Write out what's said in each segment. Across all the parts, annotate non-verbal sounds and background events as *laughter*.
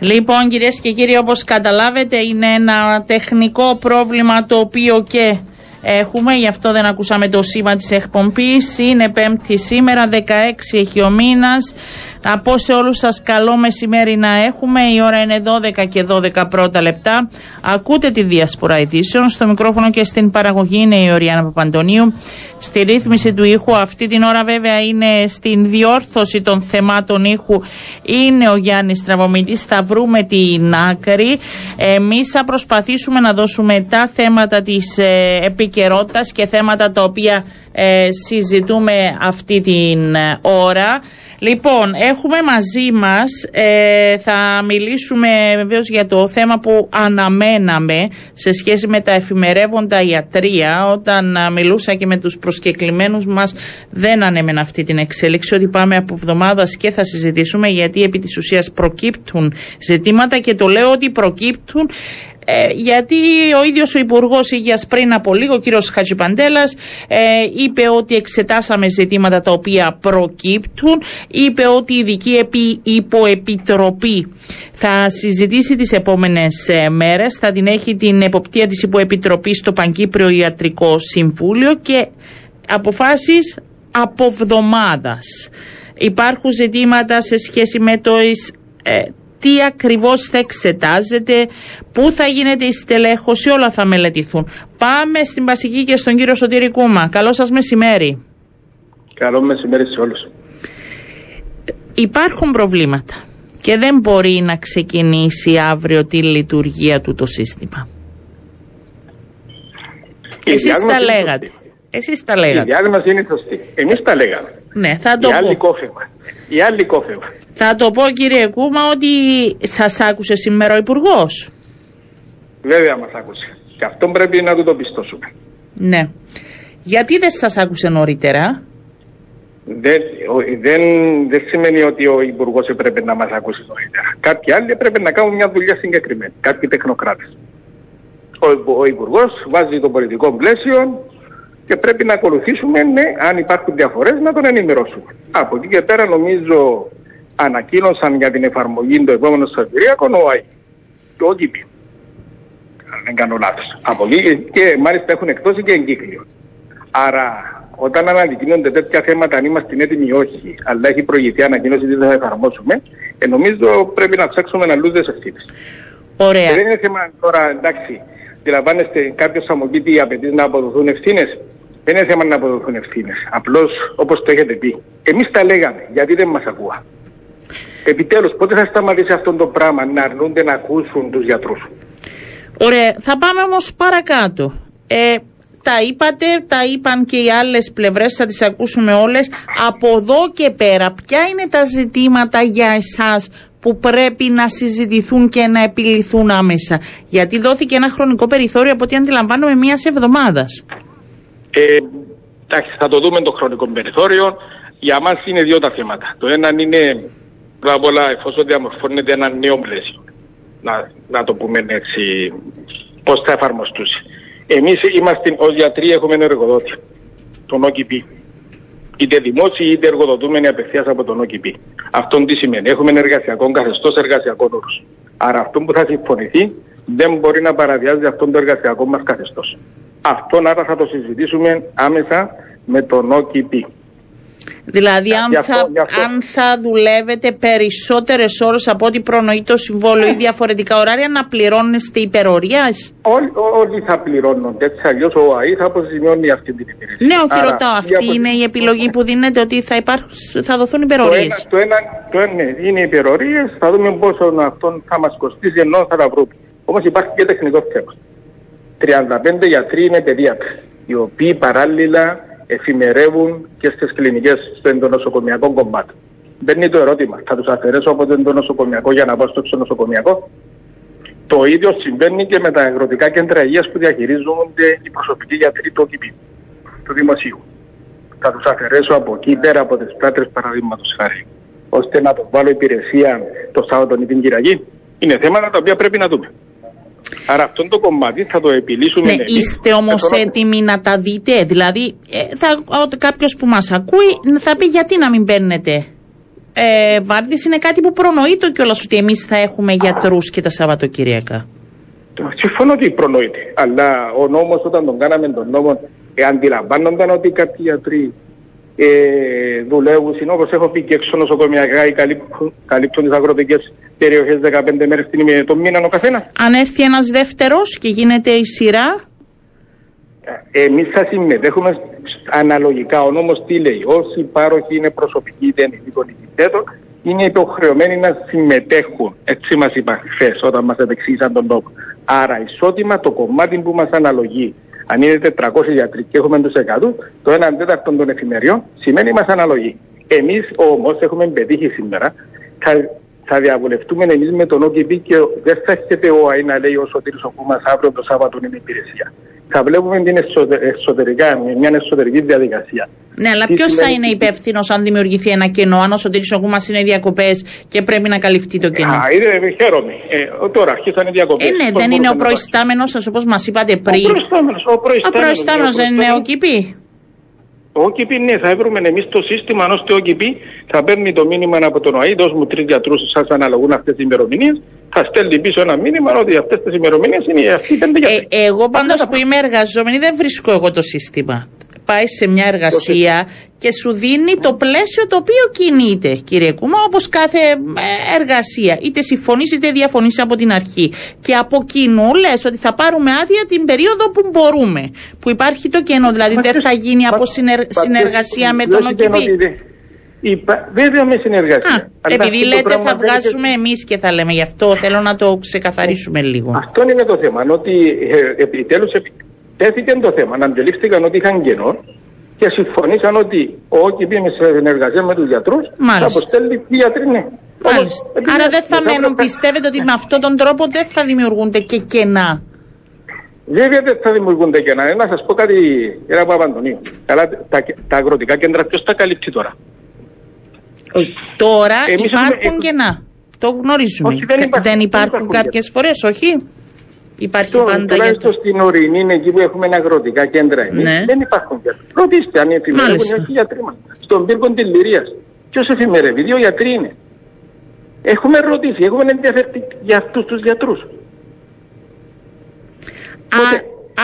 Λοιπόν κυρίες και κύριοι όπως καταλάβετε είναι ένα τεχνικό πρόβλημα το οποίο και έχουμε, γι' αυτό δεν ακούσαμε το σήμα της εκπομπής. Είναι πέμπτη σήμερα, 16 έχει ο μήνας. Από σε όλους σας καλό μεσημέρι να έχουμε. Η ώρα είναι 12 και 12 πρώτα λεπτά. Ακούτε τη Διασπορά Ειδήσεων. Στο μικρόφωνο και στην παραγωγή είναι η Οριάννα Παπαντονίου. Στη ρύθμιση του ήχου αυτή την ώρα βέβαια είναι στην διόρθωση των θεμάτων ήχου είναι ο Γιάννης Τραβομητής. Θα βρούμε την άκρη. Εμείς θα προσπαθήσουμε να δώσουμε τα θέματα της ε, επικαιρότητας και θέματα τα οποία ε, συζητούμε αυτή την ε, ώρα. Λοιπόν, έχουμε μαζί μας, ε, θα μιλήσουμε βεβαίως για το θέμα που αναμέναμε σε σχέση με τα εφημερεύοντα ιατρία. Όταν μιλούσα και με τους προσκεκλημένους μας δεν ανέμενα αυτή την εξέλιξη ότι πάμε από εβδομάδας και θα συζητήσουμε γιατί επί της ουσίας προκύπτουν ζητήματα και το λέω ότι προκύπτουν ε, γιατί ο ίδιος ο Υπουργός Υγείας πριν από λίγο, ο κύριος Χατζηπαντέλας, ε, είπε ότι εξετάσαμε ζητήματα τα οποία προκύπτουν, είπε ότι η ειδική επί, υποεπιτροπή θα συζητήσει τις επόμενες ε, μέρες, θα την έχει την εποπτεία της υποεπιτροπής στο Παγκύπριο Ιατρικό Συμβούλιο και αποφάσεις από εβδομάδας. Υπάρχουν ζητήματα σε σχέση με το ε, τι ακριβώς θα εξετάζεται, πού θα γίνεται η στελέχωση, όλα θα μελετηθούν. Πάμε στην Πασική και στον κύριο Σωτήρη Κούμα. Καλό σας μεσημέρι. Καλό μεσημέρι σε όλους. Υπάρχουν προβλήματα και δεν μπορεί να ξεκινήσει αύριο τη λειτουργία του το σύστημα. Η Εσείς τα διάγνωση είναι λέγατε. σωστή. Εσείς τα Η λέγατε. διάγνωση είναι σωστή. Εμείς τα λέγαμε. Ναι, θα το Οι άλλοι πω. Κόφευαν. Οι άλλοι κόφευαν. Θα το πω κύριε Κούμα ότι σας άκουσε σήμερα ο υπουργός. Βέβαια μας άκουσε. Και αυτό πρέπει να του το πιστώσουμε. Ναι. Γιατί δεν σας άκουσε νωρίτερα; Δεν, ο- δεν, δεν σημαίνει ότι ο Υπουργός έπρεπε να μας ακούσει νωρίτερα. Κάποιοι άλλοι έπρεπε να κάνουν μια δουλειά συγκεκριμένη. Κάποιοι τεχνοκράτες. Ο, ο Υπουργός βάζει το πολιτικό πλαίσιο και πρέπει να ακολουθήσουμε, ναι, αν υπάρχουν διαφορές, να τον ενημερώσουμε. Από εκεί και πέρα, νομίζω, ανακοίνωσαν για την εφαρμογή το επόμενο Σαββατοκύριακο ο ΑΗ. Το OTP. Αν δεν κάνω λάθος. Από εκεί και μάλιστα έχουν εκτόσει και εγκύκλιο. Άρα, όταν αναδεικνύονται τέτοια θέματα, αν είμαστε έτοιμοι ή όχι, αλλά έχει προηγηθεί ανακοίνωση τι θα εφαρμόσουμε, ε, νομίζω πρέπει να ψάξουμε να λούζε ευθύνε. Ωραία. Και δεν είναι θέμα τώρα, εντάξει, αντιλαμβάνεστε, κάποιος θα μου πει τι απαιτείς να αποδοθούν ευθύνες. Δεν είναι θέμα να αποδοθούν ευθύνες. Απλώς όπως το έχετε πει. Εμείς τα λέγαμε, γιατί δεν μας ακούα. Επιτέλους, πότε θα σταματήσει αυτό το πράγμα να αρνούνται να ακούσουν τους γιατρούς; Ωραία. Θα πάμε όμως παρακάτω. Ε, τα είπατε, τα είπαν και οι άλλες πλευρές, θα τις ακούσουμε όλες. Από εδώ και πέρα, ποια είναι τα ζητήματα για εσάς που πρέπει να συζητηθούν και να επιληθούν άμεσα; Γιατί δόθηκε ένα χρονικό περιθώριο από ό,τι αντιλαμβάνομαι μίας εβδομάδας. Ε, εντάξει, θα το δούμε το χρονικό περιθώριο. Για μας είναι δύο τα θέματα. Το ένα είναι πρώτα απ' όλα εφόσον διαμορφώνεται ένα νέο πλαίσιο. Να, να το πούμε έτσι, πώς θα εφαρμοστούν. Εμείς είμαστε ως γιατροί, έχουμε ένα εργοδότη, τον OKP. Είτε δημόσιοι είτε εργοδοτούμενοι απευθείας από τον OKP. Αυτό τι σημαίνει. Έχουμε ένα εργασιακό καθεστώς, εργασιακό όρου. Άρα αυτό που θα συμφωνηθεί δεν μπορεί να παραβιάζει αυτό το εργασιακό μας καθεστώς. Αυτό άρα θα το συζητήσουμε άμεσα με τον OKP. Δηλαδή, Γι' αν, αυτό- θα, γι' αυτό. αν θα δουλεύετε περισσότερες ώρες από ό,τι προνοεί το συμβόλαιο ή διαφορετικά ωράρια, να πληρώνεστε υπερορίας; Όλοι, όλοι θα πληρώνονται. Έτσι αλλιώς ο ΑΗ θα αποζημιώνει αυτή την υπηρεσία. Ναι, όχι, Άρα, ρωτάω. η Αυτή απο- είναι η επιλογή που δίνεται ότι θα, υπάρχουν, θα δοθούν Το ένα, υπερορίες. το ένα, το ένα ναι, είναι υπερορίες. Θα δούμε πόσο αυτό θα μας κοστίσει ενώ θα τα βρούμε. Όμως υπάρχει και τεχνικό θέμα. 35 γιατροί είναι παιδίατροι, οι οποίοι παράλληλα εφημερεύουν και στις κλινικές στο εντονοσοκομιακό κομμάτι. Μπαίνει το ερώτημα, θα τους αφαιρέσω από το εντονοσοκομιακό για να πάω στο ξενοσοκομιακό. Το ίδιο συμβαίνει και με τα αγροτικά κέντρα υγείας που διαχειρίζονται οι προσωπικοί γιατροί του ΟΚΙΠ, του Δημοσίου. Θα τους αφαιρέσω από εκεί πέρα από τις πλάτρες παραδείγματος χάρη, ώστε να το βάλω υπηρεσία το Σάββατο ή την Κυριακή. Είναι θέματα τα οποία πρέπει να δούμε. Άρα αυτό το κομμάτι θα το επιλύσουμε. Ναι, εμείς είστε όμως με τον ΟΚΙΠ. έτοιμοι να τα δείτε. Δηλαδή, ε, θα, κάποιος που μας ακούει θα πει γιατί να μην παίρνετε ε, Βάρδης είναι κάτι που προνοείται κιόλας ότι εμείς θα έχουμε γιατρούς και τα Σαββατοκυριακά. Συμφωνώ ότι προνοείται. Αλλά ο νόμος όταν τον κάναμε τον νόμο ε, αντιλαμβάνονταν ότι κάποιοι γιατροί ε, δουλεύουν, όπω έχω πει και έξω νοσοκομιακά ή καλύπτουν, καλύπτουν τις αγροτικές περιοχές 15 μέρες την ημέρα το μήνα ο καθένας. Αν έρθει ένας δεύτερος και γίνεται η σειρά; Εμείς θα συμμετέχουμε αναλογικά. Ο νόμος τι λέει, όσοι πάροχοι είναι προσωπικοί είτε είναι οικονομικοί είναι υποχρεωμένοι να συμμετέχουν. Έτσι μας είπαν χθες όταν μας επεξήγησαν τον νόμο. Άρα ισότιμα το κομμάτι που μας αναλογεί αν είναι 400 γιατροί και έχουμε τους 100, το 1 τέταρτο των εφημεριών σημαίνει μας αναλογεί. Εμείς όμως έχουμε πετύχει σήμερα, θα, θα διαβουλευτούμε εμείς με τον ΟΚΙΠ και δεν θα έρχεται ο ΑΕ να λέει ο Σωτήρης ο μα αύριο το Σάββατο είναι υπηρεσία. Θα βλέπουμε την εσωτερικά, μια εσωτερική διαδικασία. Ναι, αλλά ποιος θα είναι υπεύθυνος αν δημιουργηθεί ένα κενό, αν ο Σωτήρης ο είναι διακοπές και πρέπει να καλυφθεί το κενό; Α, είναι, χαίρομαι. Ε, τώρα αρχίσαν οι διακοπές. Ε, ναι, δεν είναι ο προϊστάμενος σα, όπως μας είπατε πριν. Ο προϊστάμενος δεν είναι ο ΚΙΠΗ. Ο ΟΚΙΠΗ, ναι, θα βρούμε εμείς το σύστημα ώστε ο ΟΚΙΠΗ θα παίρνει το μήνυμα από τον ΟΑΗ, δώσ' μου τρεις γιατρούς, σας αναλογούν αυτές τις ημερομηνίες. Θα στέλνει πίσω ένα μήνυμα ότι αυτές τις ημερομηνίες είναι αυτοί οι πέντε γιατροί. Ε, εγώ πάντως που είμαι εργαζόμενη δεν βρίσκω εγώ το σύστημα πάει σε μια εργασία και σου δίνει το πλαίσιο το οποίο κινείται, κύριε Κούμα, όπως κάθε ε, εργασία. Είτε συμφωνείς είτε διαφωνείς από την αρχή. Και από κοινού λες ότι θα πάρουμε άδεια την περίοδο που μπορούμε. Που υπάρχει το κενό, δηλαδή δεν θα γίνει από συνεργασία με τον ΟΚΙΠ. Βέβαια με συνεργασία. επειδή λέτε θα βγάζουμε εμείς και θα λέμε γι' αυτό, θέλω να το ξεκαθαρίσουμε λίγο. Αυτό είναι το θέμα. Ότι ε, επιτέλους τέθηκε το θέμα. Να αντιλήφθηκαν ότι είχαν κενό και συμφωνήσαν ότι ο ΟΚΙ σε συνεργασία με τους γιατρούς θα αποστέλει οι γιατροί, ναι. Μάλιστα. Άρα δεν θα μένουν, πιστεύετε ότι με αυτόν τον τρόπο δεν θα δημιουργούνται και κενά; Βέβαια δεν θα δημιουργούνται κενά. Να σας πω κάτι, κύριε Παπαντονίου. Καλά, τα, τα αγροτικά κέντρα ποιος τα καλύπτει τώρα; Τώρα Εμείς υπάρχουν έχουμε... κενά. Το γνωρίζουμε. Όχι, δεν, υπάρχουν, δεν υπάρχουν κάποιες φορές, όχι; Υπάρχει το, πάντα τουλάχιστον στην ορεινή είναι εκεί που έχουμε αγροτικά κέντρα εμείς. Ναι. Δεν υπάρχουν γιατροί. Ρωτήστε αν εφημερεύουν οι γιατροί μας. Στον πύργο της Λυρίας. Ποιος εφημερεύει, δύο γιατροί είναι. Έχουμε ρωτήσει, έχουμε ενδιαφέρει για αυτούς τους γιατρούς.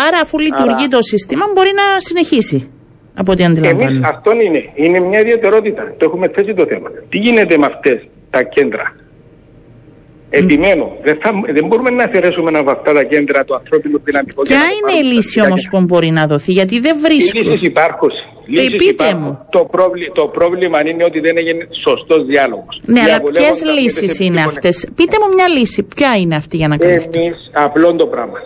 άρα αφού λειτουργεί άρα... το σύστημα μπορεί να συνεχίσει. Από ό,τι αντιλαμβάνομαι. Εμείς αυτό είναι. Είναι μια ιδιαιτερότητα. Το έχουμε θέσει το θέμα. Τι γίνεται με αυτές τα κέντρα; Επιμένω. Δεν, θα, δεν μπορούμε να αφαιρέσουμε από αυτά τα κέντρα του ανθρώπινου δυναμικού. Ποια είναι η λύση όμως που μπορεί να δοθεί, γιατί δεν βρίσκω. Οι λύσεις υπάρχουν. Ε, πείτε μου. Το, πρόβλημα, το πρόβλημα είναι ότι δεν έγινε σωστός διάλογος. Ναι, αλλά ποιες λύσεις είναι αυτές; Πείτε μου μια λύση. Ποια είναι αυτή για να κάνουμε. Εμείς απλό το πράγμα.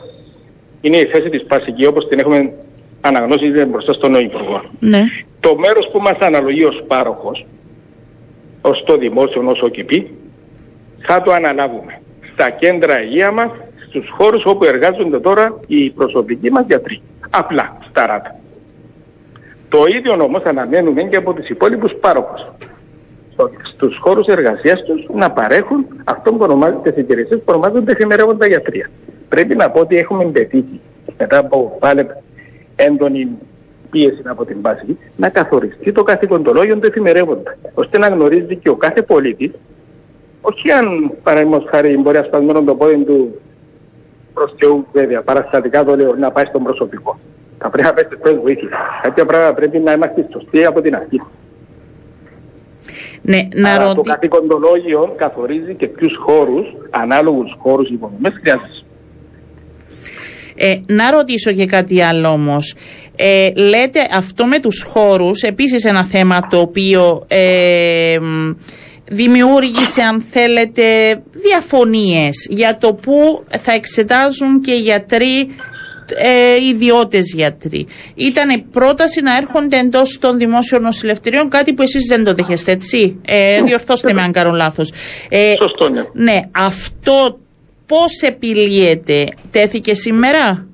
Είναι η θέση της Πασική όπως την έχουμε αναγνώσει μπροστά στον Υπουργό. Ναι. Το μέρος που μας αναλογεί ως πάροχος, ως το δημόσιο, ως ΟΚΙΠΗ, θα το αναλάβουμε. Στα κέντρα υγεία μας, στους χώρους όπου εργάζονται τώρα οι προσωπικοί μας γιατροί. Απλά, στα ράτα. Το ίδιο όμως αναμένουμε και από τους υπόλοιπους πάροχους. Στους χώρους εργασίας τους να παρέχουν αυτό που ονομάζεται τις υπηρεσίες που ονομάζονται εφημερεύοντα γιατρία. Πρέπει να πω ότι έχουμε πετύχει μετά από πάλι έντονη πίεση από την βάση να καθοριστεί το καθηκοντολόγιο του εφημερεύοντα, ώστε να γνωρίζει και ο κάθε πολίτης όχι αν παραδείγματος χάρη μπορεί ασπασμένο το πόδι του προς Θεού, βέβαια, παραστατικά το λέω, να πάει στον προσωπικό. Θα πρέπει να πέσει πες βοήθεια. Κάποια πράγματα πρέπει να είμαστε σωστοί από την αρχή. Ναι, να ρωτη... Το καθηκοντολόγιο καθορίζει και ποιους χώρους, ανάλογους χώρους υποδομές χρειάζεται. Ε, να ρωτήσω και κάτι άλλο όμως. Ε, λέτε αυτό με τους χώρους, επίσης ένα θέμα το οποίο ε, δημιούργησε αν θέλετε διαφωνίες για το που θα εξετάζουν και οι γιατροί ε, ιδιώτες γιατροί. Ήταν πρόταση να έρχονται εντός των δημόσιων νοσηλευτηρίων, κάτι που εσείς δεν το δέχεστε, έτσι; Ε, διορθώστε με αν κάνω λάθος. Ε, Σωστό, ναι. Ναι, αυτό πώς επιλύεται, τέθηκε σήμερα;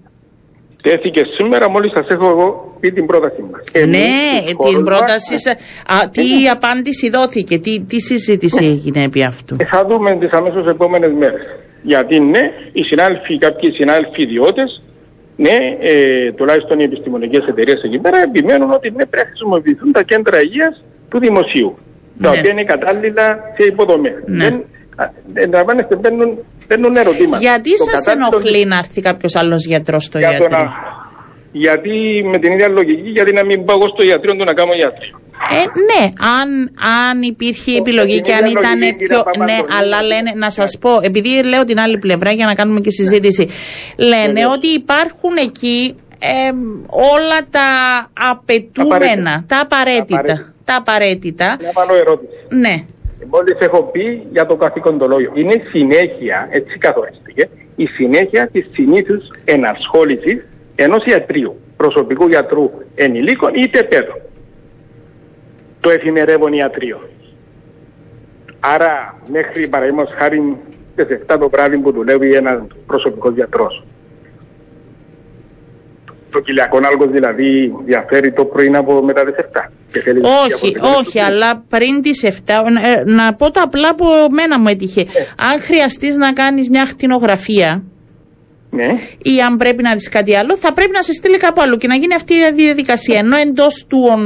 Τέθηκε σήμερα, μόλις σας έχω εγώ πει την πρότασή μας. Ναι, την πρόταση. Α, τι ναι. απάντηση δόθηκε, τι, τι συζήτηση ναι. έγινε επί αυτού; Ε, θα δούμε τις αμέσως επόμενες μέρες. Γιατί ναι, οι συνάλφοι, κάποιοι συνάλφοι ιδιώτες, ναι, ε, τουλάχιστον οι επιστημονικές εταιρείες εκεί πέρα επιμένουν ότι ναι, πρέπει να χρησιμοποιηθούν τα κέντρα υγείας του δημοσίου. τα οποία είναι κατάλληλα σε υποδομές. Ναι. Δεν, αντιλαμβάνεστε, μπαίνουν, μπαίνουν ερωτήματα. Γιατί Το σας κατάλληλο- ενοχλεί να έρθει κάποιος άλλος γιατρός στο για το ιατρείο. να, γιατί με την ίδια λογική, γιατί να μην πάω εγώ στο ιατρείο του να κάνω ιατρείο. Ε, ναι, αν, αν υπήρχε η επιλογή και αν είναι ήταν λογική, πιο. κύριε Ναι, Παπαντονίου. αλλά λένε, να σας πω, επειδή λέω την άλλη πλευρά για να κάνουμε και συζήτηση. Λένε Βεβαίως. ότι υπάρχουν εκεί ε, όλα τα απαιτούμενα, Απαραίτητα. τα απαραίτητα. Απαραίτητα. Τα απαραίτητα. Να βάλω ερώτηση. Ναι. Μόλις έχω πει για το καθηκοντολόγιο. Είναι συνέχεια, έτσι καθορίστηκε, η συνέχεια της συνήθους ενασχόλησης ενός ιατρίου, προσωπικού γιατρού ενηλίκων είτε παιδών. Το εφημερεύον ιατρείο. Άρα, μέχρι παραδείγματος χάρη τι 7 το βράδυ που δουλεύει ένας προσωπικός γιατρός. Το κοιλιακό άλγος δηλαδή διαφέρει το πρωί από μετά τις 7. Και θέλει Όχι, διαφορετικό όχι, εξοπλισμό. αλλά πριν τις 7, ε, να πω το απλά που μένα μου έτυχε. Αν χρειαστείς να κάνεις μια χτινογραφία Ναι. ή αν πρέπει να δεις κάτι άλλο, θα πρέπει να σε στείλει κάπου αλλού και να γίνει αυτή η διαδικασία. Ενώ εντός των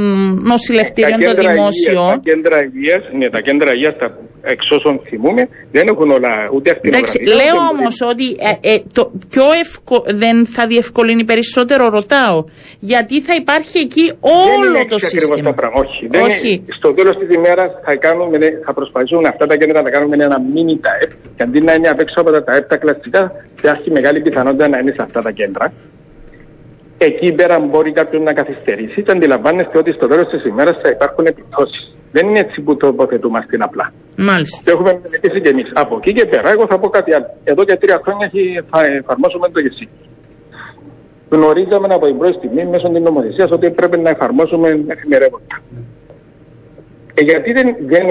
νοσηλευτήριων των κέντρα υγείας- δημόσιων. Τα κέντρα υγείας, ναι, τα κέντρα υγείας, τα, εξ όσων θυμούμε, δεν έχουν όλα ούτε αυτή Εντάξει, λέω όμως ότι ε, ε, το πιο ευκο... δεν θα διευκολύνει περισσότερο, ρωτάω. Γιατί θα υπάρχει εκεί όλο το σύστημα. Το πράγμα. Όχι. Δεν Όχι. Είναι, στο τέλος της ημέρας θα, κάνουμε, ναι, θα προσπαθήσουμε αυτά τα κέντρα να τα κάνουμε ένα mini ΤΑΕΠ και αντί να είναι απ' έξω από τα ΤΑΕΠ τα κλασικά, θα έχει μεγάλη πιθανότητα να είναι σε αυτά τα κέντρα. Εκεί πέρα μπορεί κάποιο να καθυστερήσει και αντιλαμβάνεστε ότι στο τέλος της ημέρας θα υπάρχουν επιπτώσεις. Δεν είναι έτσι που τοποθετούμαστε απλά. Μάλιστα. Το έχουμε μελετήσει και εμείς. Από εκεί και πέρα, εγώ θα πω κάτι άλλο. Εδώ και τρία χρόνια έχει, θα εφαρμόσουμε το ΓΕΣΥ. Γνωρίζαμε από την πρώτη στιγμή μέσω της νομοθεσίας ότι πρέπει να εφαρμόσουμε εφημερεύοντα. Ε, γιατί δεν, δεν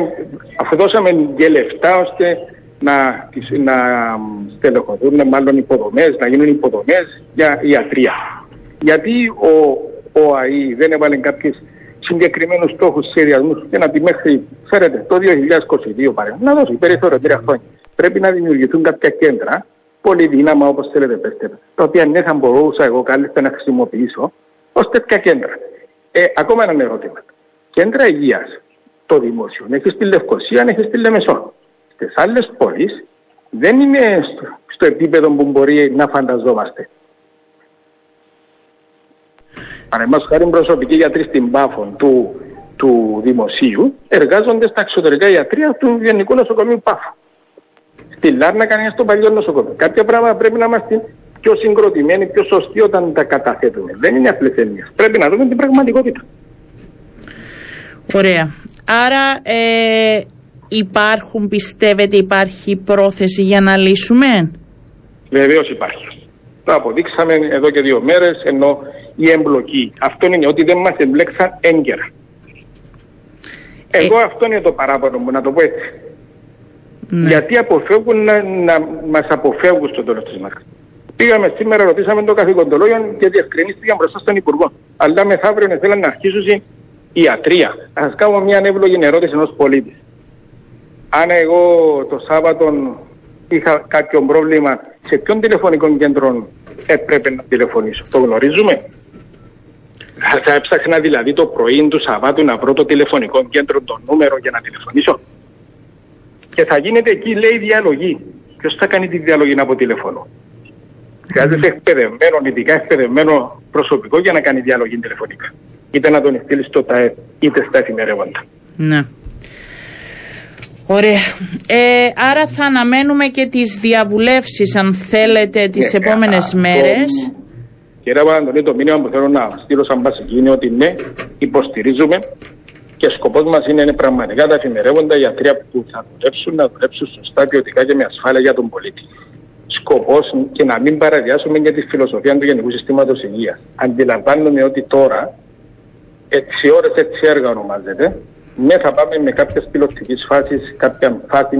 αφού δώσαμε και λεφτά ώστε να, τις- να στελεχωθούν μάλλον υποδομές, να γίνουν υποδομές για ιατρία. Γιατί ο, ο ΑΗ δεν έβαλε κάποιες συγκεκριμένους στόχους σχεδιασμούς και να πει μέχρι, φέρετε, το 2022 παρέμβαση, να δώσει περιθώριο τρία χρόνια. Πρέπει να δημιουργηθούν κάποια κέντρα, πολύ δύναμα όπως θέλετε πέστε, τα οποία ναι θα μπορούσα εγώ κάλλιστα να χρησιμοποιήσω ως τέτοια κέντρα. Ε, ακόμα ένα ερώτημα. Κέντρα υγείας, το δημόσιο, έχεις στη Λευκοσία, έχεις στη Λεμεσό. Στις άλλες πόλεις δεν είναι στο, στο επίπεδο που μπορεί να φανταζόμαστε. Παραδείγματος χάρη προσωπικοί γιατροί στην Πάφων του, του δημοσίου εργάζονται στα εξωτερικά ιατρία του Γενικού Νοσοκομείου Πάφων. Στη Λάρνακα είναι στο παλιό νοσοκομείο. Κάποια πράγματα πρέπει να είμαστε πιο συγκροτημένοι, πιο σωστοί όταν τα καταθέτουμε. Δεν είναι απλέ έννοιε. Πρέπει να δούμε την πραγματικότητα. Ωραία. Άρα ε, υπάρχουν, πιστεύετε, υπάρχει πρόθεση για να λύσουμε; Βεβαίως υπάρχει. Το αποδείξαμε εδώ και δύο μέρες, ενώ η εμπλοκή. Αυτό είναι ότι δεν μας εμπλέξαν έγκαιρα. Εγώ αυτό είναι το παράπονο μου, να το πω έτσι. Ναι. Γιατί αποφεύγουν να, να μας αποφεύγουν στο τέλο της μέρα. Πήγαμε σήμερα, ρωτήσαμε το καθηγοντολόγιο και διευκρινίστηκαν μπροστά στον Υπουργό. Αλλά μεθαύριο θέλαν να αρχίσουν η ιατρία. Α σα κάνω μια ανεύλογη ερώτηση ενός πολίτη. Αν εγώ το Σάββατο είχα κάποιο πρόβλημα, σε ποιον τηλεφωνικό κέντρο έπρεπε να τηλεφωνήσω. Το γνωρίζουμε. Θα- Θα έψαχνα δηλαδή το πρωί του Σαββάτου να βρω το τηλεφωνικό κέντρο, το νούμερο για να τηλεφωνήσω. Και θα γίνεται εκεί, λέει, διαλογή. Ποιος θα κάνει τη διαλογή από τηλέφωνο. Χρειάζεται εκπαιδευμένο, ειδικά εκπαιδευμένο προσωπικό για να κάνει διαλογή τηλεφωνικά. Είτε να τον στείλεις στο ΤΑΕ, είτε στα εφημερεύοντα. Ναι. Ωραία. Ε, άρα θα αναμένουμε και τις διαβουλεύσεις, αν θέλετε, τις Ναι, επόμενες αυτό- μέρες. Κύριε Παπαντονή, το μήνυμα που θέλω να στείλω σαν βασική είναι ότι ναι, υποστηρίζουμε και σκοπός μας είναι, είναι πραγματικά τα εφημερεύοντα γιατρία που θα δουλέψουν, να δουλέψουν σωστά, ποιοτικά και με ασφάλεια για τον πολίτη. Σκοπός και να μην παραδιάσουμε και τη φιλοσοφία του Γενικού Συστήματος Υγείας. Αντιλαμβάνομαι ότι τώρα, έτσι ώρες, έτσι έργα ονομάζεται, ναι θα πάμε με κάποιες πιλωτικές φάσεις, κάποια φάση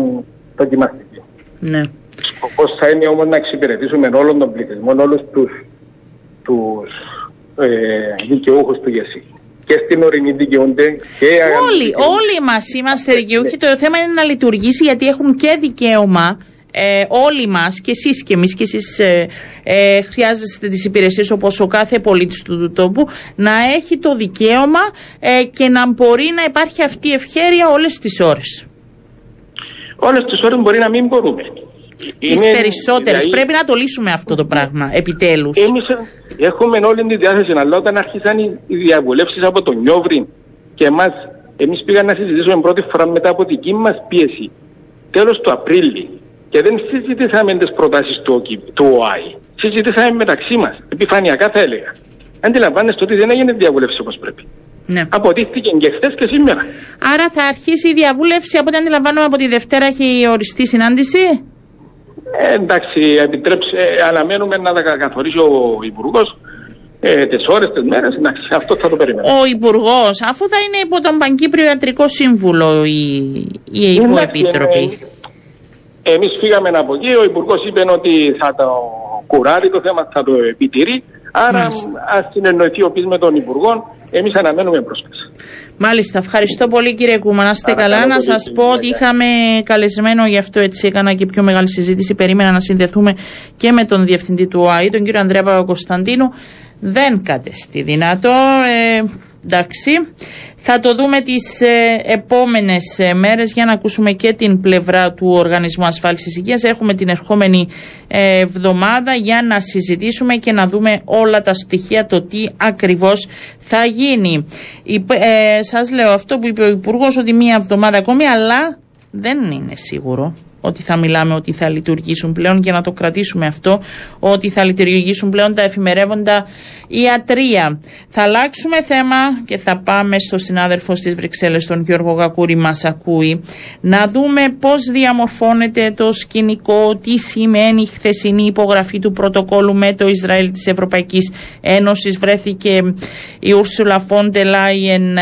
δοκιμαστική. Ναι. Σκοπός θα είναι όμως να εξυπηρετήσουμε όλον τον πληθυσμό, όλους τους, τους ε, δικαιούχους του ΓΕΣΥ. Και στην ορεινή δικαιούνται και οι αγαμοί Όλοι, δικαιούνται. όλοι μας είμαστε δικαιούχοι. Το θέμα είναι να λειτουργήσει γιατί έχουν και δικαίωμα ε, όλοι μας και εσείς και εμείς και εσείς ε, ε, χρειάζεστε τις υπηρεσίες όπως ο κάθε πολίτης του, τόπου να έχει το δικαίωμα ε, και να μπορεί να υπάρχει αυτή η ευχέρεια όλες τις ώρες. Όλες τις ώρες μπορεί να μην μπορούμε. Τις περισσότερες. Δηλαδή, Πρέπει να το λύσουμε αυτό το πράγμα, επιτέλους. Εμείς έχουμε όλη τη διάθεση, αλλά όταν άρχισαν οι διαβουλεύσεις από τον Νιόβριν και εμάς, εμείς πήγαμε να συζητήσουμε πρώτη φορά μετά από δική μας πίεση τέλος του Απρίλη και δεν συζητήσαμε τις προτάσεις του, του ΟΑΗ. Συζητήσαμε μεταξύ μας. Επιφανειακά θα έλεγα. Αντιλαμβάνεστε ότι δεν έγινε διαβούλευση όπως πρέπει. Ναι. Αποδείχθηκε και χθες και σήμερα. Άρα θα αρχίσει η διαβούλευση από ό,τι αντιλαμβάνομαι από τη Δευτέρα έχει οριστεί συνάντηση; Ε, εντάξει, επιτρέψε, ε, αναμένουμε να τα καθορίσει ο Υπουργός ε, τις ώρες, τις μέρες. Εντάξει, αυτό θα το περιμένουμε. Ο Υπουργός, αφού θα είναι υπό τον Παγκύπριο Ιατρικό Σύμβουλο η, η Υποεπίτροπη. Ε, Εμείς φύγαμε από εκεί. Ο Υπουργός είπε ότι θα το κουράρει το θέμα, θα το επιτηρεί. Άρα, ας συνεννοηθεί ο με τον Υπουργό. Εμείς αναμένουμε πρόσκληση. Μάλιστα, ευχαριστώ πολύ κύριε Κούμα. Να είστε καλά. Να σας πω ότι είχαμε καλεσμένο, γι' αυτό έτσι έκανα και πιο μεγάλη συζήτηση. Περίμενα να συνδεθούμε και με τον διευθυντή του ΟΑΗ, τον κύριο Ανδρέα Παπακοσταντίνου. Δεν κατεστεί δυνατό. Ε, εντάξει. Θα το δούμε τις ε, επόμενες ε, μέρες για να ακούσουμε και την πλευρά του Οργανισμού Ασφάλισης Υγείας. Έχουμε την ερχόμενη ε, εβδομάδα για να συζητήσουμε και να δούμε όλα τα στοιχεία το τι ακριβώς θα γίνει. Ε, σας λέω αυτό που είπε ο Υπουργός ότι μία εβδομάδα ακόμη αλλά δεν είναι σίγουρο ότι θα μιλάμε ότι θα λειτουργήσουν πλέον για να το κρατήσουμε αυτό, ότι θα λειτουργήσουν πλέον τα εφημερεύοντα ιατρία. Θα αλλάξουμε θέμα και θα πάμε στο συνάδελφο στις Βρυξέλλες, τον Γιώργο Γακούρη μας ακούει, να δούμε πώς διαμορφώνεται το σκηνικό, τι σημαίνει η χθεσινή υπογραφή του πρωτοκόλου με το Ισραήλ της Ευρωπαϊκής Ένωσης. Βρέθηκε η Ούρσουλα Φόντε Λάιεν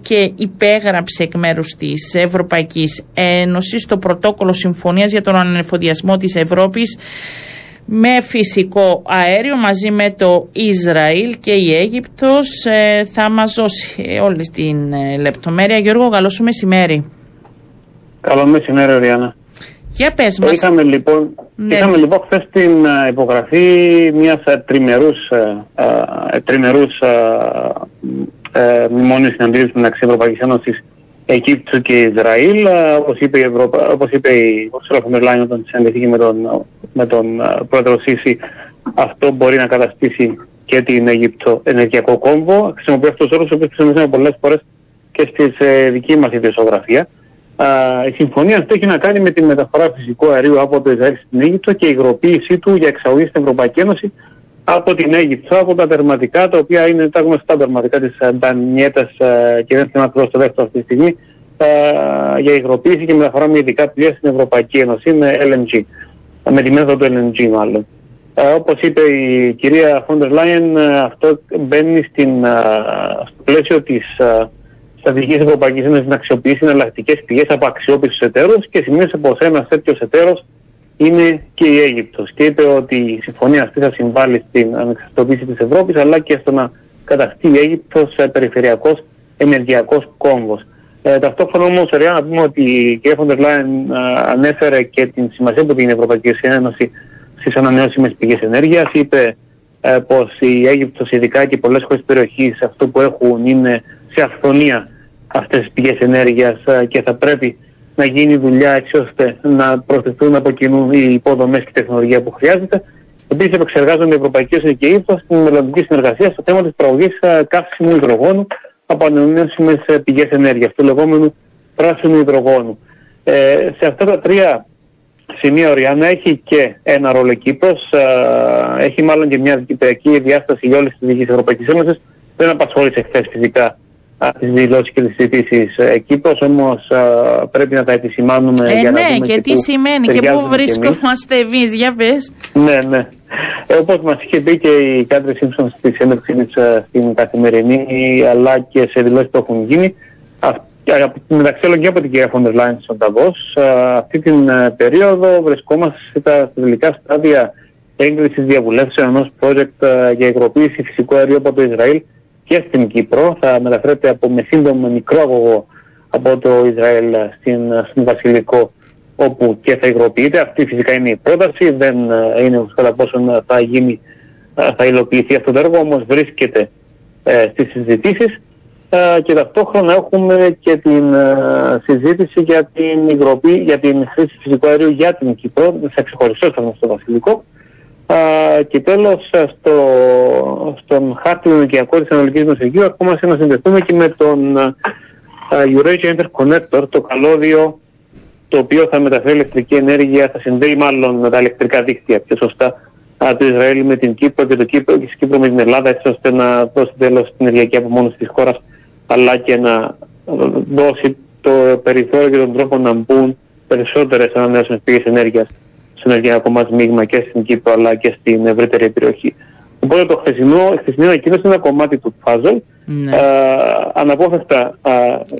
και υπέγραψε εκ μέρους της Ευρωπαϊκής Ένωσης το πρωτόκολλο πρωτόκολλο συμφωνίας για τον ανεφοδιασμό της Ευρώπης με φυσικό αέριο μαζί με το Ισραήλ και η Αίγυπτος ε, θα μας δώσει όλη την ε, λεπτομέρεια. Γιώργο, καλό σου μεσημέρι. Καλό μεσημέρι, Ριάννα. Για πες μας. Είχαμε λοιπόν, ναι. είχαμε λοιπόν χθες την ε, υπογραφή μιας τριμερούς, τριμερούς μνημόνιου συναντήρησης μεταξύ Ευρωπαϊκής Ένωσης Αιγύπτου και Ισραήλ. Όπως είπε η, Ευρωπα... όπως είπε η Ursula όταν συναντηθήκε με τον, με τον πρόεδρο Σίση, αυτό μπορεί να καταστήσει και την Αίγυπτο ενεργειακό κόμβο. Χρησιμοποιεί αυτούς τους όρους, που χρησιμοποιήσαμε πολλές φορές και στη ε, δική μας ιδιοσιογραφία. Η συμφωνία αυτή έχει να κάνει με τη μεταφορά φυσικού αερίου από το Ισραήλ στην Αίγυπτο και η υγροποίησή του για εξαγωγή στην Ευρωπαϊκή Ένωση από την Αίγυπτο, από τα τερματικά, τα οποία είναι τα γνωστά τερματικά της Ντανιέτα και δεν θυμάμαι ακριβώς το δεύτερο αυτή τη στιγμή, για υγροποίηση και μεταφορά με ειδικά πλοία στην Ευρωπαϊκή Ένωση με LNG. Με τη μέθοδο του LNG, μάλλον. Όπως είπε η κυρία Φόντερ Λάιεν, αυτό μπαίνει στην, στο πλαίσιο της στρατηγικής Ευρωπαϊκής Ένωσης να αξιοποιήσει εναλλακτικές πηγές από αξιόπιστους εταίρους και σημείωσε πως ένας τέτοιος εταίρος είναι και η Αίγυπτος και είπε ότι η συμφωνία αυτή θα συμβάλλει στην ανεξαρτητοποίηση της Ευρώπης αλλά και στο να καταστεί η Αίγυπτος περιφερειακός ενεργειακός κόμβος. Ε, ταυτόχρονα όμως, ωραία να πούμε ότι η κ. Φοντερ Λάιν ανέφερε και την σημασία που την Ευρωπαϊκή Ένωση στις ανανεώσιμες πηγές ενέργειας. Είπε ε, πως η Αίγυπτος ειδικά και πολλές χώρες περιοχής αυτό που έχουν είναι σε αυθονία αυτές τις πηγές ενέργειας ε, και θα πρέπει να γίνει δουλειά έτσι ώστε να προσθεθούν από κοινού οι υποδομές και η τεχνολογία που χρειάζεται. Επίσης, επεξεργάζονται η Ευρωπαϊκή Ένωση και η ΕΕ στην μελλοντική συνεργασία στο θέμα της παραγωγή καύσιμου υδρογόνου από ανανεώσιμες πηγές ενέργειας, του λεγόμενου πράσινου υδρογόνου. Ε, σε αυτά τα τρία σημεία ο Ριάννα έχει και ένα ρόλο Κύπρος, έχει μάλλον και μια κυπριακή διάσταση για όλες τις δικές Ευρωπαϊκής Ένωσης. Δεν απασχόλησε χθες φυσικά τις δηλώσεις και τις συζητήσεις ε, Κύπρος, όμως πρέπει να τα επισημάνουμε ε, για ναι, να δούμε και, και τι σημαίνει και πού βρισκόμαστε εμείς, για πες. Ναι, ναι. Ε, Όπως μας είχε πει και η Κάντρι Σίμψον στη συνέντευξή τη ε, στην καθημερινή, αλλά και σε δηλώσεις που έχουν γίνει, μεταξύ άλλων και από την κυρία Φόντερ Λάιν στον Ταβός, αυτή την περίοδο βρισκόμαστε στα τελικά στάδια έγκρισης διαβουλεύσεων ενός project για υγροποίηση φυσικού αερίου από το Ισραήλ και στην Κύπρο. Θα μεταφέρεται από με σύντομο μικρό αγωγό από το Ισραήλ στην, στην Βασιλικό όπου και θα υγροποιείται. Αυτή φυσικά είναι η πρόταση, δεν είναι κατά πόσο θα γίνει, θα υλοποιηθεί αυτό το έργο, όμως βρίσκεται ε, στις συζητήσεις και ταυτόχρονα έχουμε και την συζήτηση για την υγροπή, για την χρήση φυσικού αερίου για την Κύπρο, σε ξεχωριστό σταθμό στο Βασιλικό. Και τέλος, στο, στον χάρτη του νοικιακού της Ανατολικής Μεσογείου, ερχόμαστε να συνδεθούμε και με τον Eurasia Interconnector, το καλώδιο το οποίο θα μεταφέρει ηλεκτρική ενέργεια, θα συνδέει μάλλον τα ηλεκτρικά δίκτυα πιο σωστά το Ισραήλ με την Κύπρο και το Κύπρο και Κύπρο με την Ελλάδα, έτσι ώστε να δώσει τέλος στην ενεργειακή απομόνωση της χώρας, αλλά και να δώσει το περιθώριο και τον τρόπο να μπουν περισσότερες ανανεώσιμες πηγές ενέργειας στο ενεργειακό μα μείγμα και στην Κύπρο αλλά και στην ευρύτερη περιοχή. Οπότε το χθεσινό, χθεσινό εκείνος είναι ένα κομμάτι του puzzle. Ναι. αναπόφευκτα.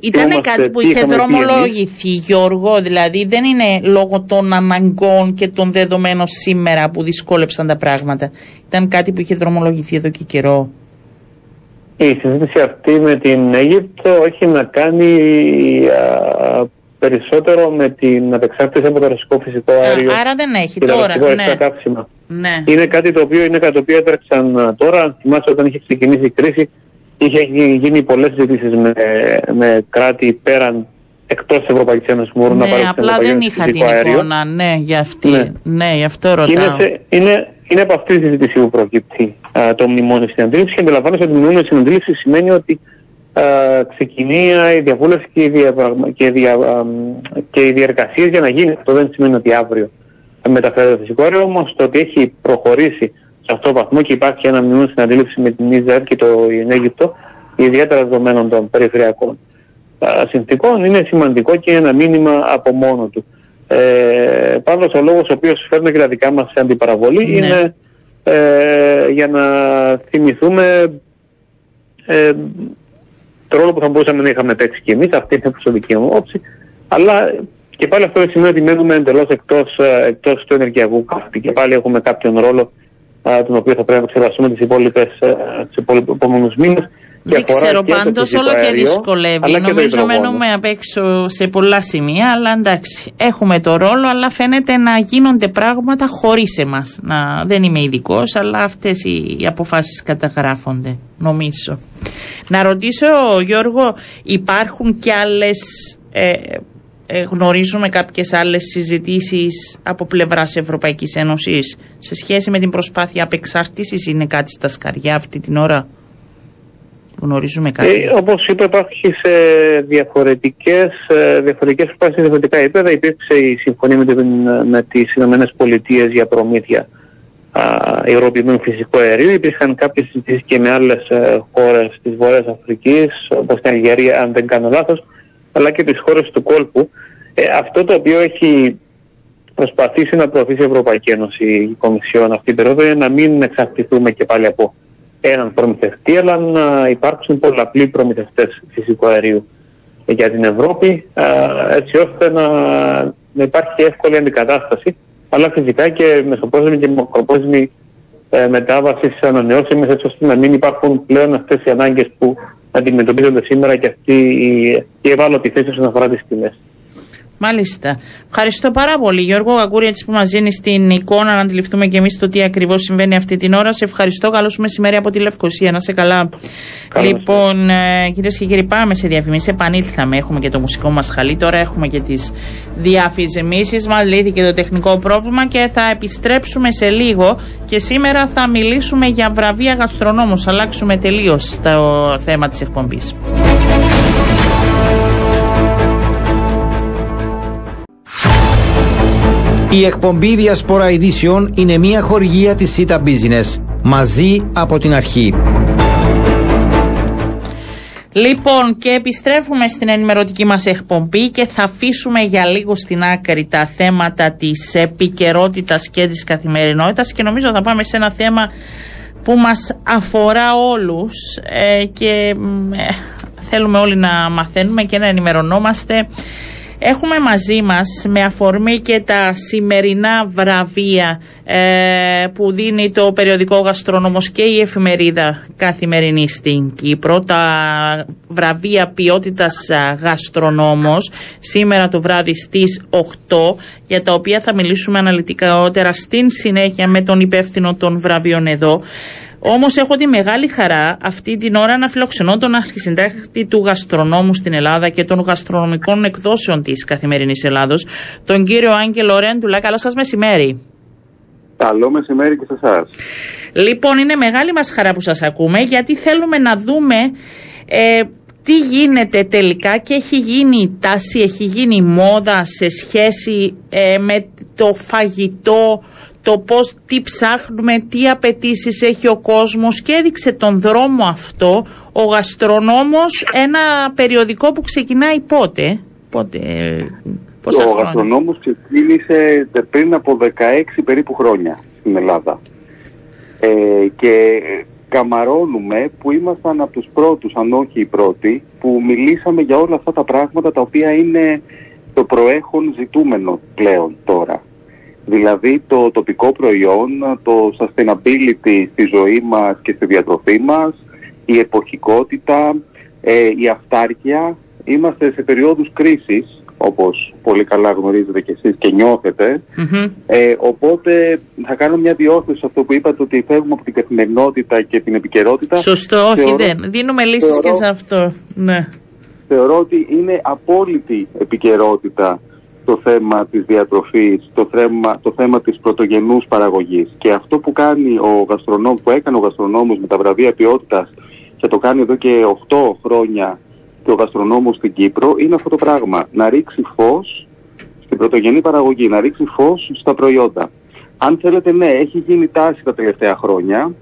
Ήταν κάτι που είχε δρομολογηθεί, Γιώργο, δηλαδή δεν είναι λόγω των αναγκών και των δεδομένων σήμερα που δυσκόλεψαν τα πράγματα. Ήταν κάτι που είχε δρομολογηθεί εδώ και καιρό. Η συζήτηση αυτή με την Αίγυπτο έχει να κάνει α, περισσότερο με την απεξάρτηση από το ρωσικό φυσικό αέριο. άρα δεν έχει τώρα. Ναι. ναι. Είναι κάτι το οποίο είναι κάτι το οποίο έτρεξαν τώρα. Θυμάστε όταν είχε ξεκινήσει η κρίση, είχε γίνει πολλές συζητήσεις με, με κράτη πέραν εκτός της Ευρωπαϊκής Ένωσης που μπορούν ναι, να πάρουν απλά δεν είχα την εικόνα. Ναι, για αυτή. Ναι, ναι γι' αυτό ρωτάω. Είναι, είναι, είναι από αυτή τη συζήτηση που προκύπτει α, το μνημόνιο στην αντίληψη και αντιλαμβάνεσαι ότι το μνημόνιο στην αντίληψη σημαίνει ότι ξεκινεί η διαβούλευση και οι, διαπραγμα... και, δια... και οι διεργασίες για να γίνει. Αυτό δεν σημαίνει ότι αύριο μεταφέρεται το φυσικό αέριο, όμως το ότι έχει προχωρήσει σε αυτό το βαθμό και υπάρχει ένα μνημόνιο στην αντίληψη με την Ισραήλ και το Αίγυπτο, ιδιαίτερα δεδομένων των περιφερειακών συνθήκων, είναι σημαντικό και ένα μήνυμα από μόνο του. Ε, Πάντως, ο λόγος ο οποίος φέρνει και τα δικά μας σε αντιπαραβολή ναι. είναι ε, για να θυμηθούμε ε, το ρόλο που θα μπορούσαμε να είχαμε παίξει κι εμείς, αυτή είναι η προσωπική μου όψη. Αλλά και πάλι αυτό δεν σημαίνει ότι μένουμε εντελώς εκτός εκτός του ενεργειακού κάθετη. Και πάλι έχουμε κάποιον ρόλο τον οποίο θα πρέπει να εξεργαστούμε τις υπόλοιπες επόμενους μήνες. Δεν ξέρω πάντως, όλο και δυσκολεύει. Νομίζω μένουμε απ' έξω σε πολλά σημεία, αλλά εντάξει, έχουμε το ρόλο, αλλά φαίνεται να γίνονται πράγματα χωρίς εμάς. Δεν είμαι ειδικός, αλλά αυτές οι αποφάσεις καταγράφονται, νομίζω. Να ρωτήσω, Γιώργο, υπάρχουν κι άλλες. Ε, ε, γνωρίζουμε κάποιες άλλες συζητήσεις από πλευράς Ευρωπαϊκής Ένωσης σε σχέση με την προσπάθεια απεξάρτησης; Είναι κάτι στα σκαριά αυτή την ώρα; Γνωρίζουμε κάτι. Ε, όπως είπα υπάρχει σε διαφορετικές, ε, διαφορετικές προσπάθειες σε διαφορετικά επίπεδα υπήρξε η συμφωνία με, την, με τις Ηνωμένες Πολιτείες για προμήθεια υγροποιημένου φυσικού αερίου. Υπήρχαν κάποιες συζητήσεις και με άλλες ε, χώρες της Βορειάς Αφρικής όπως την Αλγερία αν δεν κάνω λάθος αλλά και τις χώρες του κόλπου. Ε, αυτό το οποίο έχει προσπαθήσει να προωθήσει η Ευρωπαϊκή Ένωση, η Κομισιόν αυτή την περίοδο, είναι να μην εξαρτηθούμε και πάλι από έναν προμηθευτή, αλλά να υπάρξουν πολλαπλοί προμηθευτές φυσικού αερίου για την Ευρώπη, έτσι ώστε να, να υπάρχει εύκολη αντικατάσταση, αλλά φυσικά και μεσοπρόθεσμη και μακροπρόθεσμη ε, μετάβαση στις ανανεώσιμες, έτσι ώστε να μην υπάρχουν πλέον αυτές οι ανάγκες που αντιμετωπίζονται σήμερα και αυτή η, η ευάλωτη θέση όσον αφορά τις τιμές. Μάλιστα. Ευχαριστώ πάρα πολύ, Γιώργο Κακούρη, έτσι που μας δίνει την εικόνα να αντιληφθούμε και εμείς το τι ακριβώς συμβαίνει αυτή την ώρα. Σε ευχαριστώ. Καλό σου μεσημέρι από τη Λευκοσία. Να σε καλά. λοιπόν, ε, κυρίες και κύριοι, πάμε σε διαφημίσεις. Επανήλθαμε. Έχουμε και το μουσικό μας χαλί. Τώρα έχουμε και τις διαφημίσεις μας. Λύθηκε το τεχνικό πρόβλημα και θα επιστρέψουμε σε λίγο. Και σήμερα θα μιλήσουμε για βραβεία γαστρονόμου. Αλλάξουμε τελείως το θέμα της εκπομπής. Η εκπομπή Διασπορά Ειδήσεων είναι μια χορηγία της Cita Business. Μαζί από την αρχή. Λοιπόν και επιστρέφουμε στην ενημερωτική μας εκπομπή και θα αφήσουμε για λίγο στην άκρη τα θέματα της επικαιρότητας και της καθημερινότητας και νομίζω θα πάμε σε ένα θέμα που μας αφορά όλους ε, και ε, θέλουμε όλοι να μαθαίνουμε και να ενημερωνόμαστε Έχουμε μαζί μας με αφορμή και τα σημερινά βραβεία ε, που δίνει το περιοδικό Γαστρόνομος και η εφημερίδα καθημερινή στην Κύπρο, τα βραβεία ποιότητας Γαστρονόμος, σήμερα το βράδυ στις 8, για τα οποία θα μιλήσουμε αναλυτικότερα στην συνέχεια με τον υπεύθυνο των βραβείων εδώ. Όμως έχω τη μεγάλη χαρά αυτή την ώρα να φιλοξενώ τον αρχισυντάκτη του γαστρονόμου στην Ελλάδα και των γαστρονομικών εκδόσεων της καθημερινής Ελλάδος, τον κύριο Άγγελο Ρέντουλα. Καλό σας μεσημέρι. Καλό μεσημέρι και σε εσάς. Λοιπόν, είναι μεγάλη μας χαρά που σας ακούμε γιατί θέλουμε να δούμε ε, τι γίνεται τελικά και έχει γίνει η τάση, έχει γίνει η μόδα σε σχέση ε, με το φαγητό, το πώς, τι ψάχνουμε, τι απαιτήσεις έχει ο κόσμος και έδειξε τον δρόμο αυτό ο γαστρονόμος, ένα περιοδικό που ξεκινάει πότε, πότε πόσα Ο γαστρονόμος ξεκίνησε πριν από 16 περίπου χρόνια στην Ελλάδα ε, και καμαρώνουμε που ήμασταν από τους πρώτους, αν όχι οι πρώτοι, που μιλήσαμε για όλα αυτά τα πράγματα τα οποία είναι το προέχον ζητούμενο πλέον τώρα. Δηλαδή το τοπικό προϊόν, το sustainability στη ζωή μας και στη διατροφή μας, η εποχικότητα, ε, η αυτάρκεια. Είμαστε σε περίοδους κρίσης, όπως πολύ καλά γνωρίζετε και εσείς και νιωθετε Ε, οπότε θα κάνω μια διόρθωση σε αυτό που είπατε ότι φεύγουμε από την καθημερινότητα και την επικαιρότητα. Σωστό, όχι δεν. Δίνουμε λύσεις και σε αυτό. Ναι. Θεωρώ ότι είναι απόλυτη επικαιρότητα το θέμα της διατροφής, το θέμα, το θέμα της πρωτογενούς παραγωγής. Και αυτό που κάνει ο γαστρονόμ, που έκανε ο γαστρονόμος με τα βραβεία ποιότητας και το κάνει εδώ και 8 χρόνια και ο γαστρονόμος στην Κύπρο, είναι αυτό το πράγμα. Να ρίξει φως στην πρωτογενή παραγωγή, να ρίξει φως στα προϊόντα. Αν θέλετε, ναι, έχει γίνει τάση τα τελευταία χρόνια.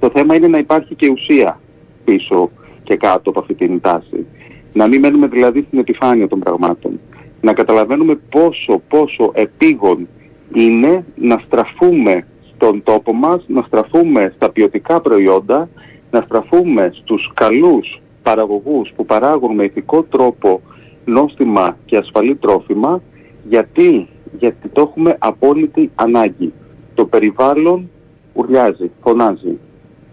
Το θέμα είναι να υπάρχει και ουσία πίσω και κάτω από αυτή την τάση. Να μην μένουμε δηλαδή στην επιφάνεια των πραγμάτων να καταλαβαίνουμε πόσο, πόσο επίγον είναι να στραφούμε στον τόπο μας, να στραφούμε στα ποιοτικά προϊόντα, να στραφούμε στους καλούς παραγωγούς που παράγουν με ηθικό τρόπο νόστιμα και ασφαλή τρόφιμα, γιατί, γιατί το έχουμε απόλυτη ανάγκη. Το περιβάλλον ουρλιάζει, φωνάζει.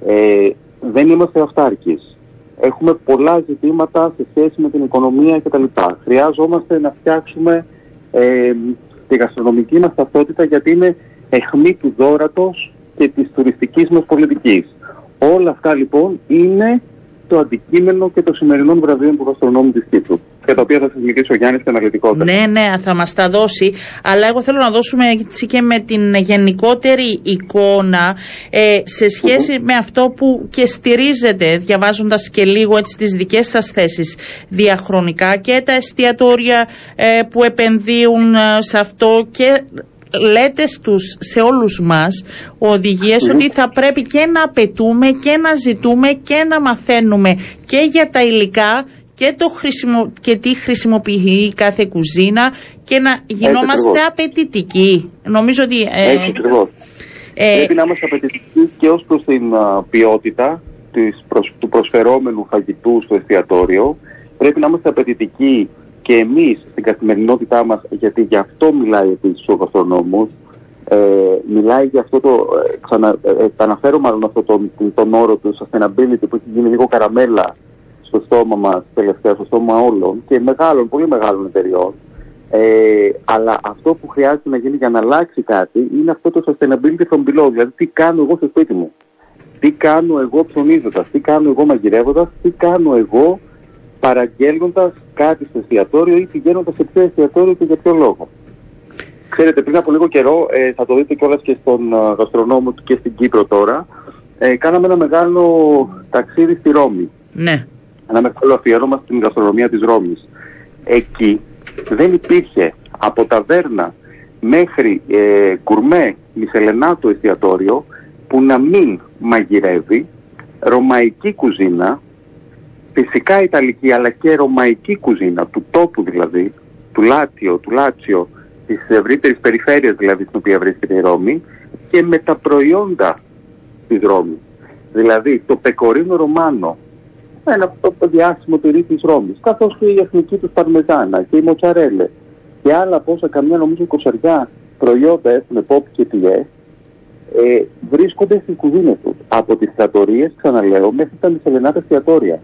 Ε, δεν είμαστε αυτάρκεις έχουμε πολλά ζητήματα σε σχέση με την οικονομία κτλ. Χρειάζομαστε να φτιάξουμε ε, τη γαστρονομική μας ταυτότητα γιατί είναι αιχμή του δόρατος και της τουριστικής μας πολιτικής. Όλα αυτά λοιπόν είναι το αντικείμενο και το σημερινό βραβείο του γαστρονόμου της Κύπρου. Για τα οποία θα σας μιλήσει ο Γιάννης και αναλυτικότερα. Ναι, ναι, θα μας τα δώσει. Αλλά εγώ θέλω να δώσουμε έτσι και με την γενικότερη εικόνα ε, σε σχεση με αυτό που και στηρίζεται, διαβάζοντας και λίγο έτσι τις δικές σας θέσεις διαχρονικά και τα εστιατόρια ε, που επενδύουν ε, σε αυτό και λέτε στους, σε όλους μας οδηγίες ότι θα πρέπει και να απαιτούμε και να ζητούμε και να μαθαίνουμε και για τα υλικά και, το χρησιμο, και τι χρησιμοποιεί κάθε κουζίνα και να γινόμαστε απαιτητικοί. Νομίζω ότι... Ε, Έτσι Ε, πρέπει να είμαστε απαιτητικοί και ως προς την ποιότητα της, του προσφερόμενου φαγητού στο εστιατόριο. Πρέπει να είμαστε απαιτητικοί και εμείς στην καθημερινότητά μας, γιατί γι' αυτό μιλάει επίσης ο γαστρονόμος, ε, μιλάει για αυτό το, ε, ξανα, ε, ε αναφέρω μάλλον αυτό τον, τον όρο του sustainability που έχει γίνει λίγο καραμέλα στο στόμα μας τελευταία, στο στόμα όλων και μεγάλων, πολύ μεγάλων εταιριών. Ε, αλλά αυτό που χρειάζεται να γίνει για να αλλάξει κάτι είναι αυτό το sustainability from below. Δηλαδή, τι κάνω εγώ στο σπίτι μου. Τι κάνω εγώ ψωνίζοντας, τι κάνω εγώ μαγειρεύοντας, τι κάνω εγώ παραγγέλνοντα κάτι στο εστιατόριο ή πηγαίνοντας σε ποιο εστιατόριο και για ποιο λόγο. Ξέρετε, πριν από λίγο καιρό, ε, θα το δείτε κιόλας και στον ε, γαστρονόμο του και στην Κύπρο τώρα, ε, κάναμε ένα μεγάλο ταξίδι στη Ρώμη. Ναι. Ένα μεγάλο αφιέρωμα στην γαστρονομία της Ρώμης. Εκεί δεν υπήρχε από ταβέρνα μέχρι ε, κουρμέ μισελενάτο εστιατόριο που να μην μαγειρεύει ρωμαϊκή κουζίνα φυσικά Ιταλική αλλά και Ρωμαϊκή κουζίνα, του τόπου δηλαδή, του Λάτιο, του Λάτσιο, της ευρύτερης περιφέρειας δηλαδή στην οποία βρίσκεται η Ρώμη και με τα προϊόντα της Ρώμης. Δηλαδή το πεκορίνο ρωμάνο ένα διάσημο τυρί της Ρώμης, καθώς και η εθνική του παρμεζάνα και η μοτσαρέλε και άλλα πόσα καμιά νομίζω κοσαριά προϊόντα έχουν pop και τιέ, ε, βρίσκονται στην κουζίνα τους. Από τις τρατορίες, ξαναλέω, μέχρι τα μισελενάτα εστιατόρια.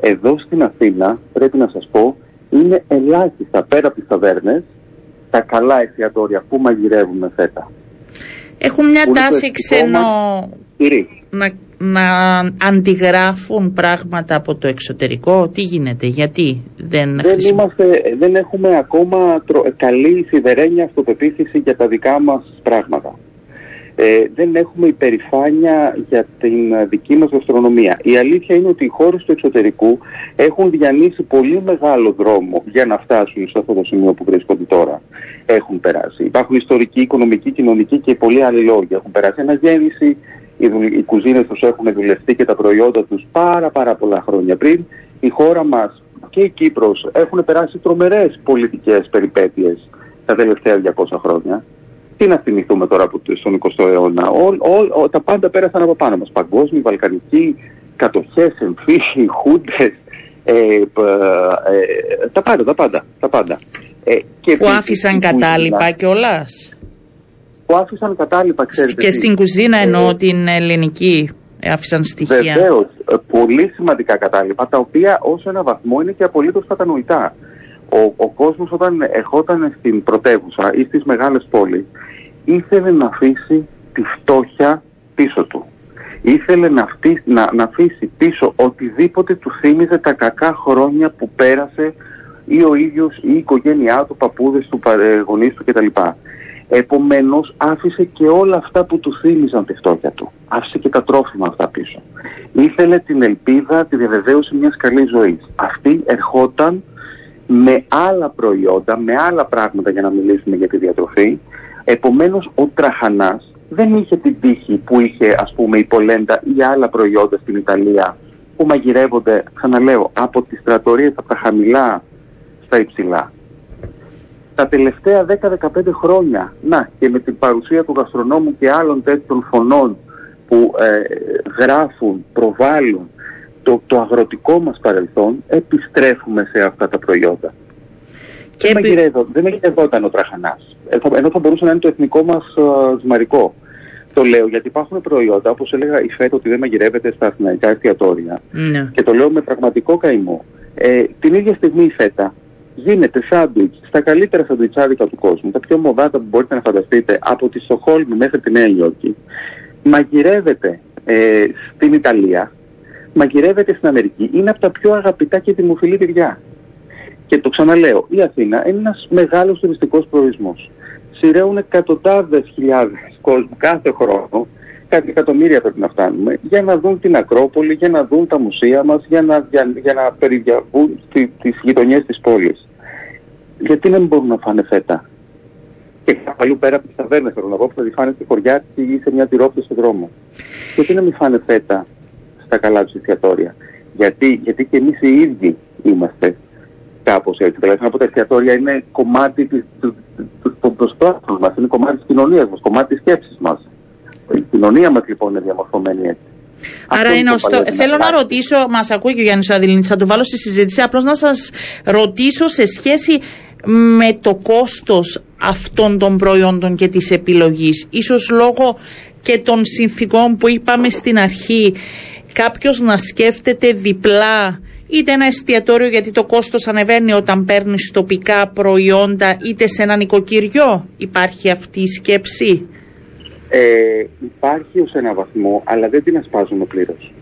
Εδώ στην Αθήνα, πρέπει να σας πω, είναι ελάχιστα πέρα από τις ταβέρνες τα καλά εστιατόρια που μαγειρεύουμε φέτα. Έχουν μια τάση ξενο... Να, να αντιγράφουν πράγματα από το εξωτερικό. Τι γίνεται, γιατί δεν Δεν, είμαστε, δεν έχουμε ακόμα καλή σιδερένια αυτοπεποίθηση για τα δικά μας πράγματα. Ε, δεν έχουμε υπερηφάνεια για την δική μας γαστρονομία. Η αλήθεια είναι ότι οι χώρες του εξωτερικού έχουν διανύσει πολύ μεγάλο δρόμο για να φτάσουν σε αυτό το σημείο που βρίσκονται τώρα. Έχουν περάσει. Υπάρχουν ιστορικοί, οικονομικοί, κοινωνικοί και πολλοί άλλοι λόγοι. Έχουν περάσει αναγέννηση, οι, οι κουζίνες τους έχουν δουλευτεί και τα προϊόντα τους πάρα πάρα πολλά χρόνια πριν. Η χώρα μας και η Κύπρος έχουν περάσει τρομερές πολιτικές περιπέτειες τα τελευταία 200 χρόνια. Τι να θυμηθούμε τώρα από στον 20ο αιώνα; Ό, τα πάντα πέρασαν από πάνω μας. Παγκόσμιοι, βαλκανικοί, κατοχές, εμφύχοι, χούντες, ε, ε, τα πάντα, τα πάντα. Τα πάντα. Ε, και που άφησαν κατάλοιπα κιόλας; Που άφησαν κατάλοιπα, ξέρετε. Και στην κουζίνα ε, εννοώ την ελληνική άφησαν στοιχεία. Βεβαίως, ε, πολύ σημαντικά κατάλοιπα, τα οποία ως ένα βαθμό είναι και απολύτως κατανοητά. Ο, ο κόσμος όταν ερχόταν στην πρωτεύουσα ή στις μεγάλες πόλεις ήθελε να αφήσει τη φτώχεια πίσω του. Ήθελε να, να, να αφήσει πίσω οτιδήποτε του θύμιζε τα κακά χρόνια που πέρασε ή ο ίδιος ή η οικογένειά του, παππούδες του, γονείς του κτλ. Επομένως άφησε και όλα αυτά που του θύμιζαν τη φτώχεια του. Άφησε και τα τρόφιμα αυτά πίσω. Ήθελε την ελπίδα, τη διαβεβαίωση μιας καλής ζωής. Αυτή ερχόταν με άλλα προϊόντα, με άλλα πράγματα για να μιλήσουμε για τη διατροφή. Επομένως ο τραχανάς δεν είχε την τύχη που είχε ας πούμε η πολέντα ή άλλα προϊόντα στην Ιταλία που μαγειρεύονται, ξαναλέω, από τις τρατορίες από τα χαμηλά στα υψηλά. Τα τελευταία 10-15 χρόνια, να και με την παρουσία του γαστρονόμου και άλλων τέτοιων φωνών που ε, γράφουν, προβάλλουν το, το αγροτικό μας παρελθόν επιστρέφουμε σε αυτά τα προϊόντα. Και δεν, επί... δεν μαγειρευόταν ο τραχανάς, ε, ενώ θα μπορούσε να είναι το εθνικό μας ζυμαρικό. Το λέω γιατί υπάρχουν προϊόντα, όπως έλεγα η ΦΕΤ ότι δεν μαγειρεύεται στα αθηναϊκά εστιατόρια. Ναι. Και το λέω με πραγματικό καημό. Ε, την ίδια στιγμή η ΦΕΤΑ γίνεται σάντουιτς στα καλύτερα σαντουιτσάδικα του κόσμου, τα πιο μοδάτα που μπορείτε να φανταστείτε, από τη Στοχόλμη μέχρι τη Νέα Υόρκη, μαγειρεύεται ε, στην Ιταλία, μαγειρεύεται στην Αμερική, είναι από τα πιο αγαπητά και δημοφιλή τυριά. Και το ξαναλέω, η Αθήνα είναι ένας μεγάλος τουριστικός προορισμός. Σειραίουν εκατοντάδες χιλιάδες κόσμου κάθε χρόνο, κάτι εκατομμύρια πρέπει να φτάνουμε, για να δουν την Ακρόπολη, για να δουν τα μουσεία μας, για να, για, για να περιδιαβούν τις γειτονιές της πόλης. Γιατί δεν μπορούν να φάνε φέτα; Και αλλού πέρα από τις ταβέρνες, θέλω να πω, που θα τη φάνε στη χωριά ή σε μια τυρόπιτα στον δρόμο. Γιατί να μην φάνε φέτα; Στα καλά του εστιατόρια. Γιατί, γιατί και εμείς οι ίδιοι είμαστε κάπως έτσι. Δηλαδή, από τα εστιατόρια είναι κομμάτι του προσπάθου μας, είναι κομμάτι της κοινωνίας μας, κομμάτι της σκέψης μας. Η κοινωνία μας λοιπόν είναι διαμορφωμένη έτσι. Άρα είναι ωστό... Θέλω να ρωτήσω, μας ακούει και ο Γιάννης Αδηλίνη, θα το βάλω στη συζήτηση, απλώς να σας ρωτήσω σε σχέση με το κόστος αυτών των προϊόντων και της επιλογής. Ίσως λόγω και των συνθήκων που είπαμε στην αρχή κάποιος να σκέφτεται διπλά είτε ένα εστιατόριο γιατί το κόστος ανεβαίνει όταν παίρνεις τοπικά προϊόντα είτε σε ένα νοικοκυριό. Υπάρχει αυτή η σκέψη; Ε, υπάρχει ως ένα βαθμό αλλά δεν την ασπάζουμε πλήρως.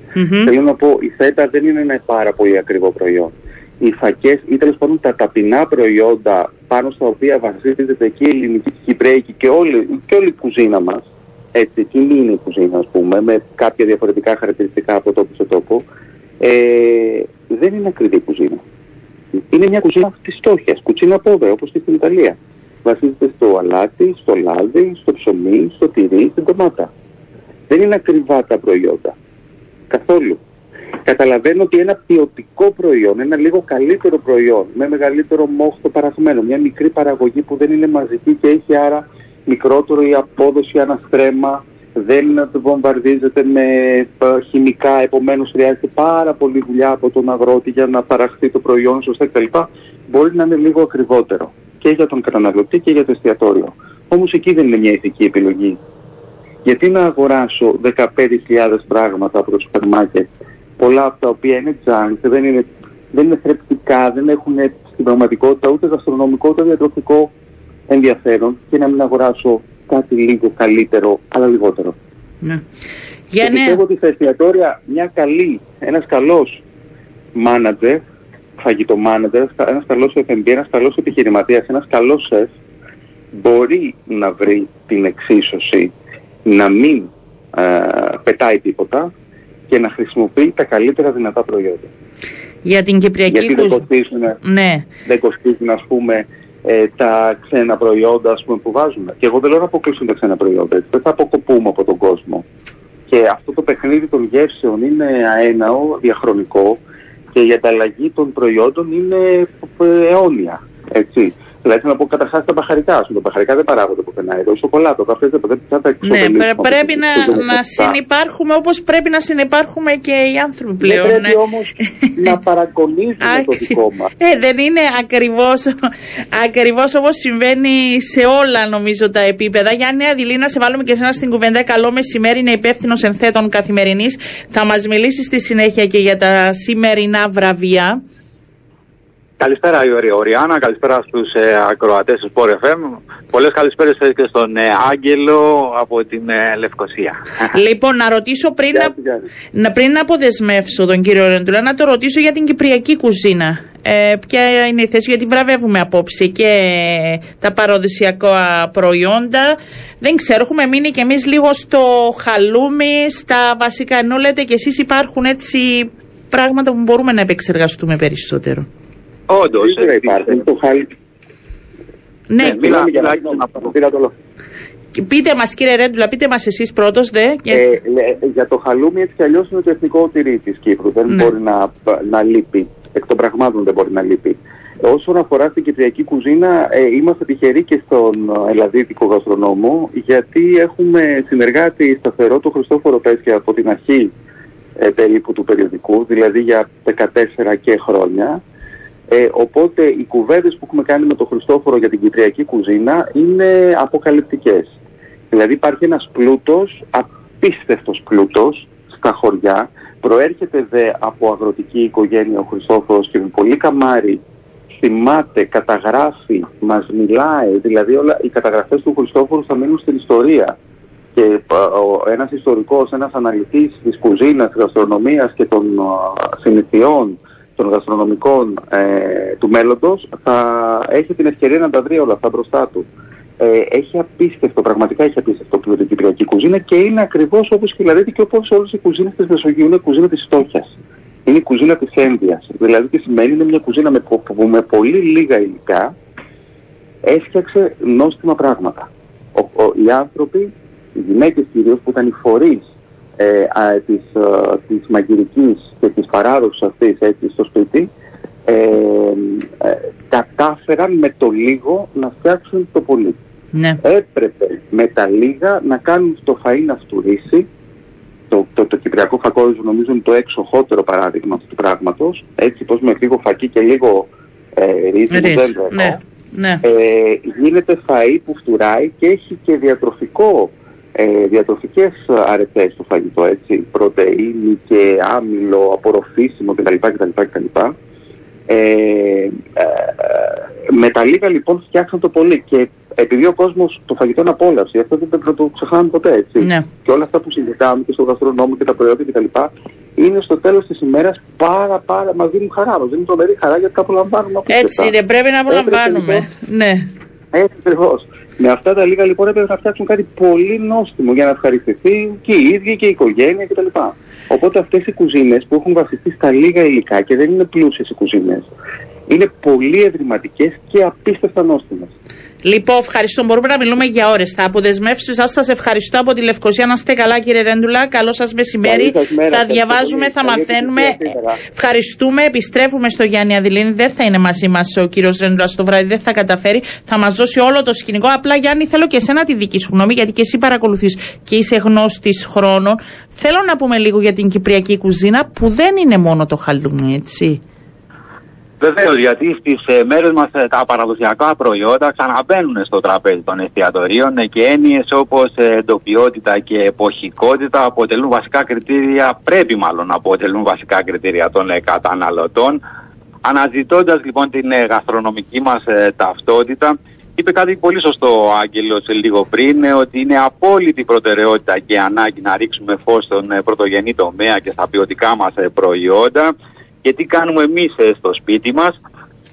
Θέλω να πω η ΦΕΤΑ δεν είναι ένα πάρα πολύ ακριβό προϊόν. Οι φακές ή τέλος πάντων τα ταπεινά προϊόντα πάνω στα οποία βασίζεται και η ελληνική, η κυπρέικη και όλη, και όλη η κουζίνα μας έτσι, εκείνη είναι η κουζίνα, ας πούμε, με κάποια διαφορετικά χαρακτηριστικά από τόπο σε τόπο, ε, δεν είναι ακριβή κουζίνα. Είναι μια κουζίνα της φτώχειας, κουτσίνα πόδε, όπως και στην Ιταλία. Βασίζεται στο αλάτι, στο λάδι, στο ψωμί, στο τυρί, στην ντομάτα. Δεν είναι ακριβά τα προϊόντα. Καθόλου. Καταλαβαίνω ότι ένα ποιοτικό προϊόν, ένα λίγο καλύτερο προϊόν, με μεγαλύτερο μόχθο παραγμένο, μια μικρή παραγωγή που δεν είναι μαζική και έχει άρα μικρότερο η απόδοση αναστρέμα, δεν βομβαρδίζεται με ε, χημικά, επομένως χρειάζεται πάρα πολύ δουλειά από τον αγρότη για να παραχθεί το προϊόν σωστά κτλ. Μπορεί να είναι λίγο ακριβότερο και για τον καταναλωτή και για το εστιατόριο. Όμως εκεί δεν είναι μια ηθική επιλογή. Γιατί να αγοράσω 15.000 πράγματα από το σούπερ μάρκετ, πολλά από τα οποία είναι junk, δεν είναι, δεν είναι θρεπτικά, δεν έχουν στην πραγματικότητα ούτε γαστρονομικό ούτε διατροφικό ενδιαφέρον και να μην αγοράσω κάτι λίγο καλύτερο, αλλά λιγότερο. Ναι. Και πιστεύω ότι στα εστιατόρια μια καλή, ένας καλός μάνατζερ, φαγητό μάνατζερ, ένας καλός F&B, ένας καλός επιχειρηματίας, ένας καλός σεφ, μπορεί να βρει την εξίσωση να μην ε, πετάει τίποτα και να χρησιμοποιεί τα καλύτερα δυνατά προϊόντα. Για την Κυπριακή Γιατί δεν κοστίζουν, ναι. δεν κοστίζουν ας πούμε ε, τα ξένα προϊόντα ας πούμε, που βάζουμε. Και εγώ δεν λέω να αποκλείσουν τα ξένα προϊόντα, έτσι. δεν θα αποκοπούμε από τον κόσμο. Και αυτό το παιχνίδι των γεύσεων είναι αέναο, διαχρονικό και η ανταλλαγή των προϊόντων είναι ε, αιώνια. Έτσι. Δηλαδή να πω καταρχάς τα μπαχαρικά. Τα μπαχαρικά δεν παράγονται πουθενά. Εδώ η σοκολάτα, το καφέ δεν θα τα Ναι, πρέπει να, να συνεπάρχουμε όπως πρέπει να συνεπάρχουμε και οι άνθρωποι πλέον. Δεν πρέπει ναι. όμως να *laughs* παρακολουθήσουμε το δικό μας. Ε, δεν είναι ακριβώ ακριβώς όπως συμβαίνει σε όλα νομίζω τα επίπεδα. Γιάννη Αδηλή, να σε βάλουμε και εσένα στην κουβέντα. Καλό μεσημέρι, είναι υπεύθυνος ενθέτων καθημερινής. Θα μας μιλήσεις στη συνέχεια και για τα σημερινά βραβεία. Καλησπέρα η Οριάννα, καλησπέρα στους ε, ακροατές του Sport FM. Πολλές καλησπέρες και στον ε, Άγγελο από την ε, Λευκοσία. *laughs* Λοιπόν, να ρωτήσω πριν, να, πριν να αποδεσμεύσω τον κύριο Ρεντουλά, να το ρωτήσω για την κυπριακή κουζίνα. Ε, ποια είναι η θέση, γιατί βραβεύουμε απόψε και τα παραδοσιακά προϊόντα. Δεν ξέρω, έχουμε μείνει κι εμείς λίγο στο χαλούμι, στα βασικά, ενώ λέτε κι εσείς υπάρχουν έτσι πράγματα που μπορούμε να επεξεργαστούμε περισσότερο. Όντως. Δεν υπάρχει. Το χάλι. Ναι, ναι μιλάμε για να Πείτε μας, κύριε Ρέντουλα, πείτε μας εσείς πρώτος, δε. Ε, για το χαλούμι έτσι κι αλλιώς είναι το εθνικό τυρί της Κύπρου. Δεν Ναι. μπορεί να, να λείπει. Εκ των πραγμάτων δεν μπορεί να λείπει. Όσον αφορά στην κυπριακή κουζίνα, ε, είμαστε τυχεροί και στον ελλαδίτικο γαστρονόμο, γιατί έχουμε συνεργάτη σταθερό τον Χριστόφορο Πέσια από την αρχή ε, περίπου του περιοδικού, δηλαδή για 14 και χρόνια. Ε, οπότε οι κουβέντες που έχουμε κάνει με τον Χριστόφορο για την κυπριακή κουζίνα είναι αποκαλυπτικές. Δηλαδή υπάρχει ένας πλούτος, απίστευτος πλούτος στα χωριά. Προέρχεται δε από αγροτική οικογένεια ο Χριστόφορος και με πολύ καμάρι θυμάται, καταγράφει, μας μιλάει. Δηλαδή όλα, οι καταγραφές του Χριστόφορου θα μείνουν στην ιστορία. Και ε, ο, ένας ιστορικός, ένας αναλυτής της κουζίνας, της γαστρονομίας και των ε, συνηθιών των γαστρονομικών ε, του μέλλοντος θα έχει την ευκαιρία να τα βρει όλα αυτά μπροστά του. Ε, έχει απίστευτο, πραγματικά έχει απίστευτο πλούτο η κυπριακή κουζίνα και είναι ακριβώς όπως η Φιλαδέτη και όπως όλες οι κουζίνες της Μεσογείου είναι κουζίνα της φτώχειας. Είναι η κουζίνα της ένδυας. Δηλαδή τι σημαίνει, είναι μια κουζίνα με, που, που με πολύ λίγα υλικά έφτιαξε νόστιμα πράγματα. Ο, ο, οι άνθρωποι, οι γυναίκες κυρίως που ήταν οι φορείς ε, α, της, ε, της μαγειρικής και της παράδοσης αυτής έτσι, στο σπίτι ε, ε, κατάφεραν με το λίγο να φτιάξουν το πολύ. Ναι. Έπρεπε με τα λίγα να κάνουν το φαΐ να φτουρήσει το, το, το κυπριακό φακόριζο νομίζω είναι το εξοχότερο παράδειγμα αυτού του πράγματος έτσι πως με λίγο φακί και λίγο ε, ρύθμο δεν εννοώ. ναι, ναι. Ε, γίνεται φαΐ που φτουράει και έχει και διατροφικό ε, διατροφικές αρετές στο φαγητό, έτσι, πρωτεΐνη και άμυλο, απορροφήσιμο κτλ. κτλ, κτλ. Ε, ε, με τα λίγα λοιπόν φτιάξαν το πολύ και επειδή ο κόσμος το φαγητό είναι απόλαυση, αυτό δεν πρέπει να το ξεχνάμε ποτέ έτσι. Ναι. Και όλα αυτά που συζητάμε και στο γαστρονόμο και τα προϊόντα κτλ. είναι στο τέλος της ημέρας πάρα πάρα μα δίνουν χαρά. Μας δίνουν τρομερή χαρά γιατί τα απολαμβάνουμε από Έτσι είναι, πρέπει να απολαμβάνουμε. Ναι. Έτσι ακριβώς. Με αυτά τα λίγα λοιπόν έπρεπε να φτιάξουν κάτι πολύ νόστιμο για να ευχαριστηθεί και οι ίδιοι και η οικογένεια κτλ. Οπότε αυτές οι κουζίνες που έχουν βασιστεί στα λίγα υλικά και δεν είναι πλούσιες οι κουζίνες, είναι πολύ ευρηματικές και απίστευτα νόστιμες. Λοιπόν, ευχαριστώ. Μπορούμε να μιλούμε για ώρες. Θα αποδεσμεύσω εσάς. Σας ευχαριστώ από τη Λευκοσία. Να είστε καλά, κύριε Ρέντουλα. Καλό σας μεσημέρι. Καλή σας μέρα. θα Ευχαριστώ διαβάζουμε, πολύ. θα Καλή μαθαίνουμε. επιτυχία σήμερα. Ευχαριστούμε. Επιστρέφουμε στο Γιάννη Αδηλίνη. Δεν θα είναι μαζί μας ο κύριος Ρέντουλα το βράδυ. Δεν θα καταφέρει. Θα μας δώσει όλο το σκηνικό. Απλά, Γιάννη, θέλω και εσένα τη δική σου γνώμη, γιατί και εσύ παρακολουθείς και είσαι γνώστης χρόνων. Θέλω να πούμε λίγο για την κυπριακή κουζίνα, που δεν είναι μόνο το χαλούμι, έτσι. Βεβαίως, γιατί στις μέρες μας τα παραδοσιακά προϊόντα ξαναμπαίνουν στο τραπέζι των εστιατορίων ε, και έννοιες όπως εντοπιότητα και εποχικότητα αποτελούν βασικά κριτήρια, πρέπει μάλλον να αποτελούν βασικά κριτήρια των ε, καταναλωτών. Αναζητώντας λοιπόν την ε, γαστρονομική μας ταυτότητα, είπε κάτι πολύ σωστό ο Άγγελος λίγο πριν, ε, ότι είναι απόλυτη προτεραιότητα και ανάγκη να ρίξουμε φως στον ε, πρωτογενή τομέα και στα ποιοτικά μας προϊόντα και τι κάνουμε εμείς ε, στο σπίτι μας.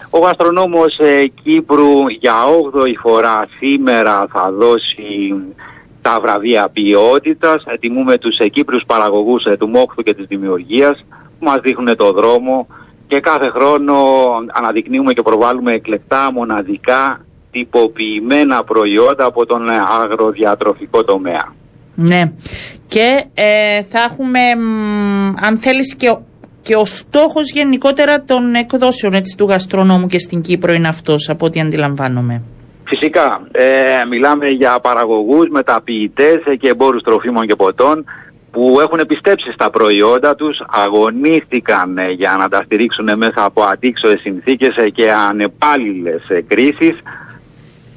Ο γαστρονόμος ε, Κύπρου για 8η φορά σήμερα θα δώσει τα βραβεία ποιότητας. Ε, Τιμούμε τους ε, Κύπριους παραγωγούς ε, του μόχθου και της δημιουργίας που μας δείχνουν το δρόμο και κάθε χρόνο αναδεικνύουμε και προβάλλουμε εκλεκτά μοναδικά τυποποιημένα προϊόντα από τον ε, αγροδιατροφικό τομέα. Ναι. Και ε, θα έχουμε, μ, αν θέλεις, και, ο- και ο στόχος γενικότερα των εκδόσεων έτσι, του γαστρονόμου και στην Κύπρο είναι αυτός, από ό,τι αντιλαμβάνομαι. Φυσικά, ε, μιλάμε για παραγωγούς, μεταποιητές ε, και εμπόρους τροφίμων και ποτών που έχουν πιστέψει στα προϊόντα τους, αγωνίστηκαν ε, για να τα στηρίξουν μέσα από αντίξωες συνθήκες ε, και ανεπάλληλες ε, κρίσεις.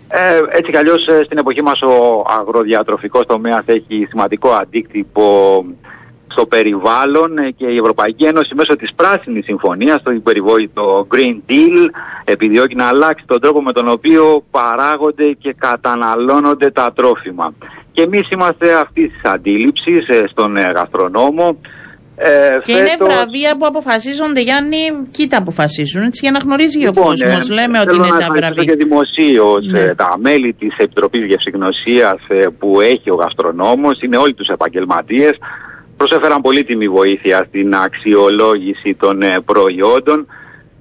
Ε, έτσι κι αλλιώς ε, στην εποχή μας ο αγροδιατροφικός τομέας έχει σημαντικό αντίκτυπο στο περιβάλλον ε, και η Ευρωπαϊκή Ένωση μέσω της Πράσινης Συμφωνίας, το περιβόητο Green Deal, επιδιώκει να αλλάξει τον τρόπο με τον οποίο παράγονται και καταναλώνονται τα τρόφιμα. Και εμείς είμαστε αυτής της αντίληψης ε, στον ε, γαστρονόμο. Ε, Και είναι φέτος- βραβεία που αποφασίζονται, Γιάννη, κοίτα αποφασίζουν, έτσι, για να γνωρίζει ο Λοιπόν, κόσμος. ε, Λέμε ότι θέλω είναι να τα ευχαριστήσω βραβεία. και δημοσίως Ναι. τα μέλη της Επιτροπής Γευσηγνωσία που έχει ο γαστρονόμος, είναι όλοι τους επαγγελματίες. Προσέφεραν πολύτιμη βοήθεια στην αξιολόγηση των ε, προϊόντων.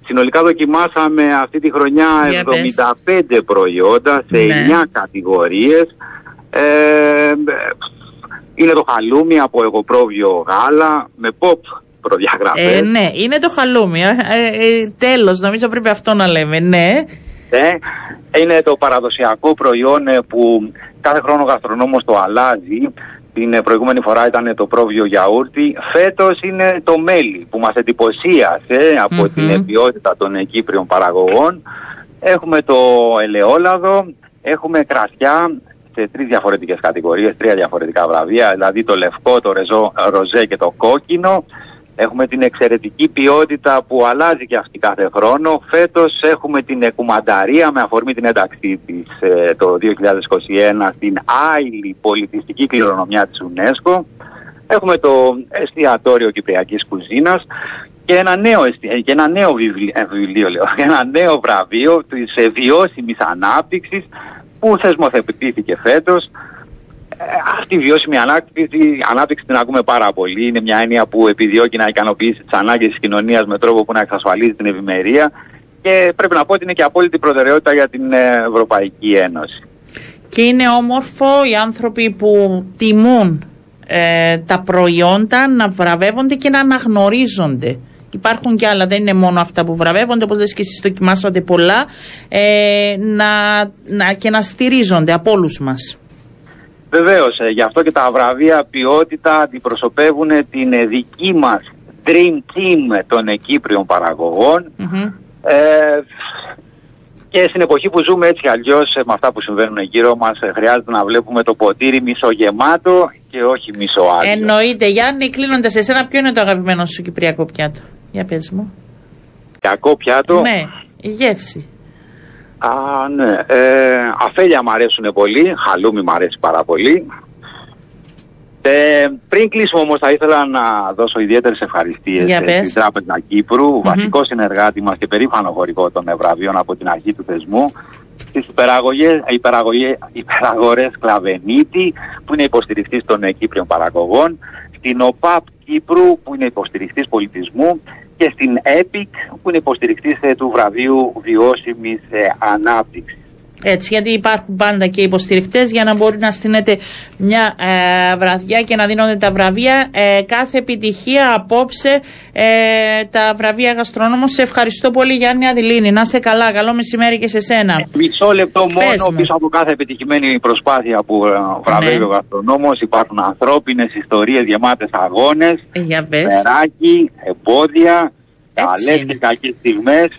Συνολικά δοκιμάσαμε αυτή τη χρονιά Για πες. 75 προϊόντα σε Ναι. 9 κατηγορίες. Ε, είναι το χαλούμι από εγωπρόβιο γάλα με pop προδιαγραφές. Ε, ναι, είναι το χαλούμι. Ε, ε, τέλος, νομίζω πρέπει αυτό να λέμε. Ναι. Ε, είναι το παραδοσιακό προϊόν ε, που κάθε χρόνο ο γαστρονόμος το αλλάζει. Την ε, προηγούμενη φορά ήταν το πρόβιο γιαούρτι. Φέτος είναι το μέλι που μας εντυπωσίασε από Μμμ. την ποιότητα των ε, Κύπριων παραγωγών. Έχουμε το ελαιόλαδο, έχουμε κρασιά σε τρεις διαφορετικές κατηγορίες, τρία διαφορετικά βραβεία, δηλαδή το λευκό, το ρεζό, ροζέ και το κόκκινο. Έχουμε την εξαιρετική ποιότητα που αλλάζει και αυτή κάθε χρόνο. Φέτος έχουμε την εκουμανταρία με αφορμή την ένταξή της ε, το 2021 στην άειλη πολιτιστική κληρονομιά της UNESCO. Έχουμε το εστιατόριο Κυπριακής Κουζίνας και ένα νέο, εστι- και ένα νέο βιβλίο, ε, βιβλίο λέω, *laughs* ένα νέο βραβείο της ε, βιώσιμης ανάπτυξης που θεσμοθετήθηκε φέτος. Ε, αυτή η βιώσιμη ανάπτυξη, ανάπτυξη την ακούμε πάρα πολύ. Είναι μια έννοια που επιδιώκει να ικανοποιήσει τις ανάγκες της κοινωνίας με τρόπο που να εξασφαλίζει την ευημερία. Και πρέπει να πω ότι είναι και απόλυτη προτεραιότητα για την ε, Ευρωπαϊκή Ένωση. Και είναι όμορφο οι άνθρωποι που τιμούν ε, τα προϊόντα να βραβεύονται και να αναγνωρίζονται. Υπάρχουν και άλλα, δεν είναι μόνο αυτά που βραβεύονται, όπως λες και εσείς δοκιμάσατε πολλά, ε, να, να, και να στηρίζονται από όλους μας. Βεβαίως, γι' αυτό και τα βραβεία ποιότητα αντιπροσωπεύουν την ε, δική μας Dream Team των ε, Κύπριων παραγωγών. Μμμ. Ε, και στην εποχή που ζούμε έτσι αλλιώς με αυτά που συμβαίνουν γύρω μας, χρειάζεται να βλέπουμε το ποτήρι μισογεμάτο και όχι μισοάδιο. Εννοείται. Γιάννη, κλείνοντας εσένα, ποιο είναι το αγαπημένο σου κυπριακό πιάτο; Για πες μου. Κακό πιάτο; Ναι, η γεύση. Α, ναι. Ε, αφέλια μου αρέσουν πολύ. Χαλούμι μου αρέσει πάρα πολύ. Ε, πριν κλείσουμε όμως, θα ήθελα να δώσω ιδιαίτερες ευχαριστίες Για πες. στην Τράπεζα Κύπρου, βασικό συνεργάτη μας και περήφανο χωρικό των βραβείων από την αρχή του θεσμού. Στι υπεραγορές Κλαβενίτη, που είναι υποστηρικτή των ε, Κύπριων παραγωγών. Στην ΟΠΑΠ Κύπρου, που είναι υποστηρικτή πολιτισμού. Και στην ΕΠΙΚ, που είναι υποστηρικτή του βραβείου βιώσιμης ανάπτυξης. Έτσι, γιατί υπάρχουν πάντα και υποστηρικτέ για να μπορεί να στείνεται μια ε, βραδιά και να δίνονται τα βραβεία. Ε, κάθε επιτυχία απόψε ε, τα βραβεία γαστρονόμων. Σε ευχαριστώ πολύ, Γιάννη Αδηλίνη. Να σε καλά. Καλό μεσημέρι και σε σένα. Μισό λεπτό μόνο πίσω από κάθε επιτυχημένη προσπάθεια που ε, βραβεύει ναι. ο γαστρονόμος υπάρχουν ανθρώπινες ιστορίες γεμάτες αγώνες, περάκι, εμπόδια, καλές και κακές στιγμές.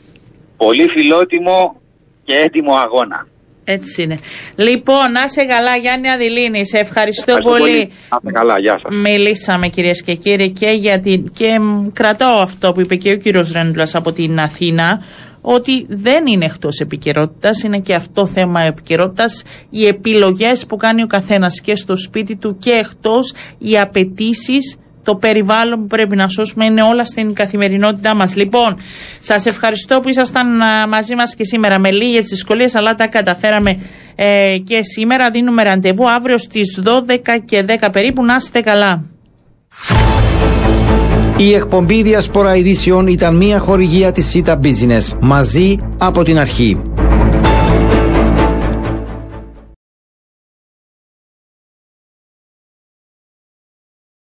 Πολύ φιλότιμο και έτοιμο αγώνα. Έτσι είναι. Λοιπόν, να σε καλά, Γιάννη Αδηλίνη. Σε ευχαριστώ, πολύ. πολύ. Να καλά, γεια σας. Μιλήσαμε, κυρίες και κύριοι, και, για την... και κρατάω αυτό που είπε και ο κύριος Ρέντουλας από την Αθήνα, ότι δεν είναι εκτός επικαιρότητας, είναι και αυτό θέμα επικαιρότητας. Οι επιλογές που κάνει ο καθένας και στο σπίτι του και εκτός, οι απαιτήσεις το περιβάλλον που πρέπει να σώσουμε είναι όλα στην καθημερινότητά μας. Λοιπόν, σας ευχαριστώ που ήσασταν μαζί μας και σήμερα με λίγες δυσκολίες, αλλά τα καταφέραμε ε, και σήμερα. Δίνουμε ραντεβού αύριο στις 12 και 10 περίπου. Να είστε καλά. Η εκπομπή Διασπορά Ειδήσεων ήταν μια χορηγία της ΣΥΤΑ Business, μαζί από την αρχή.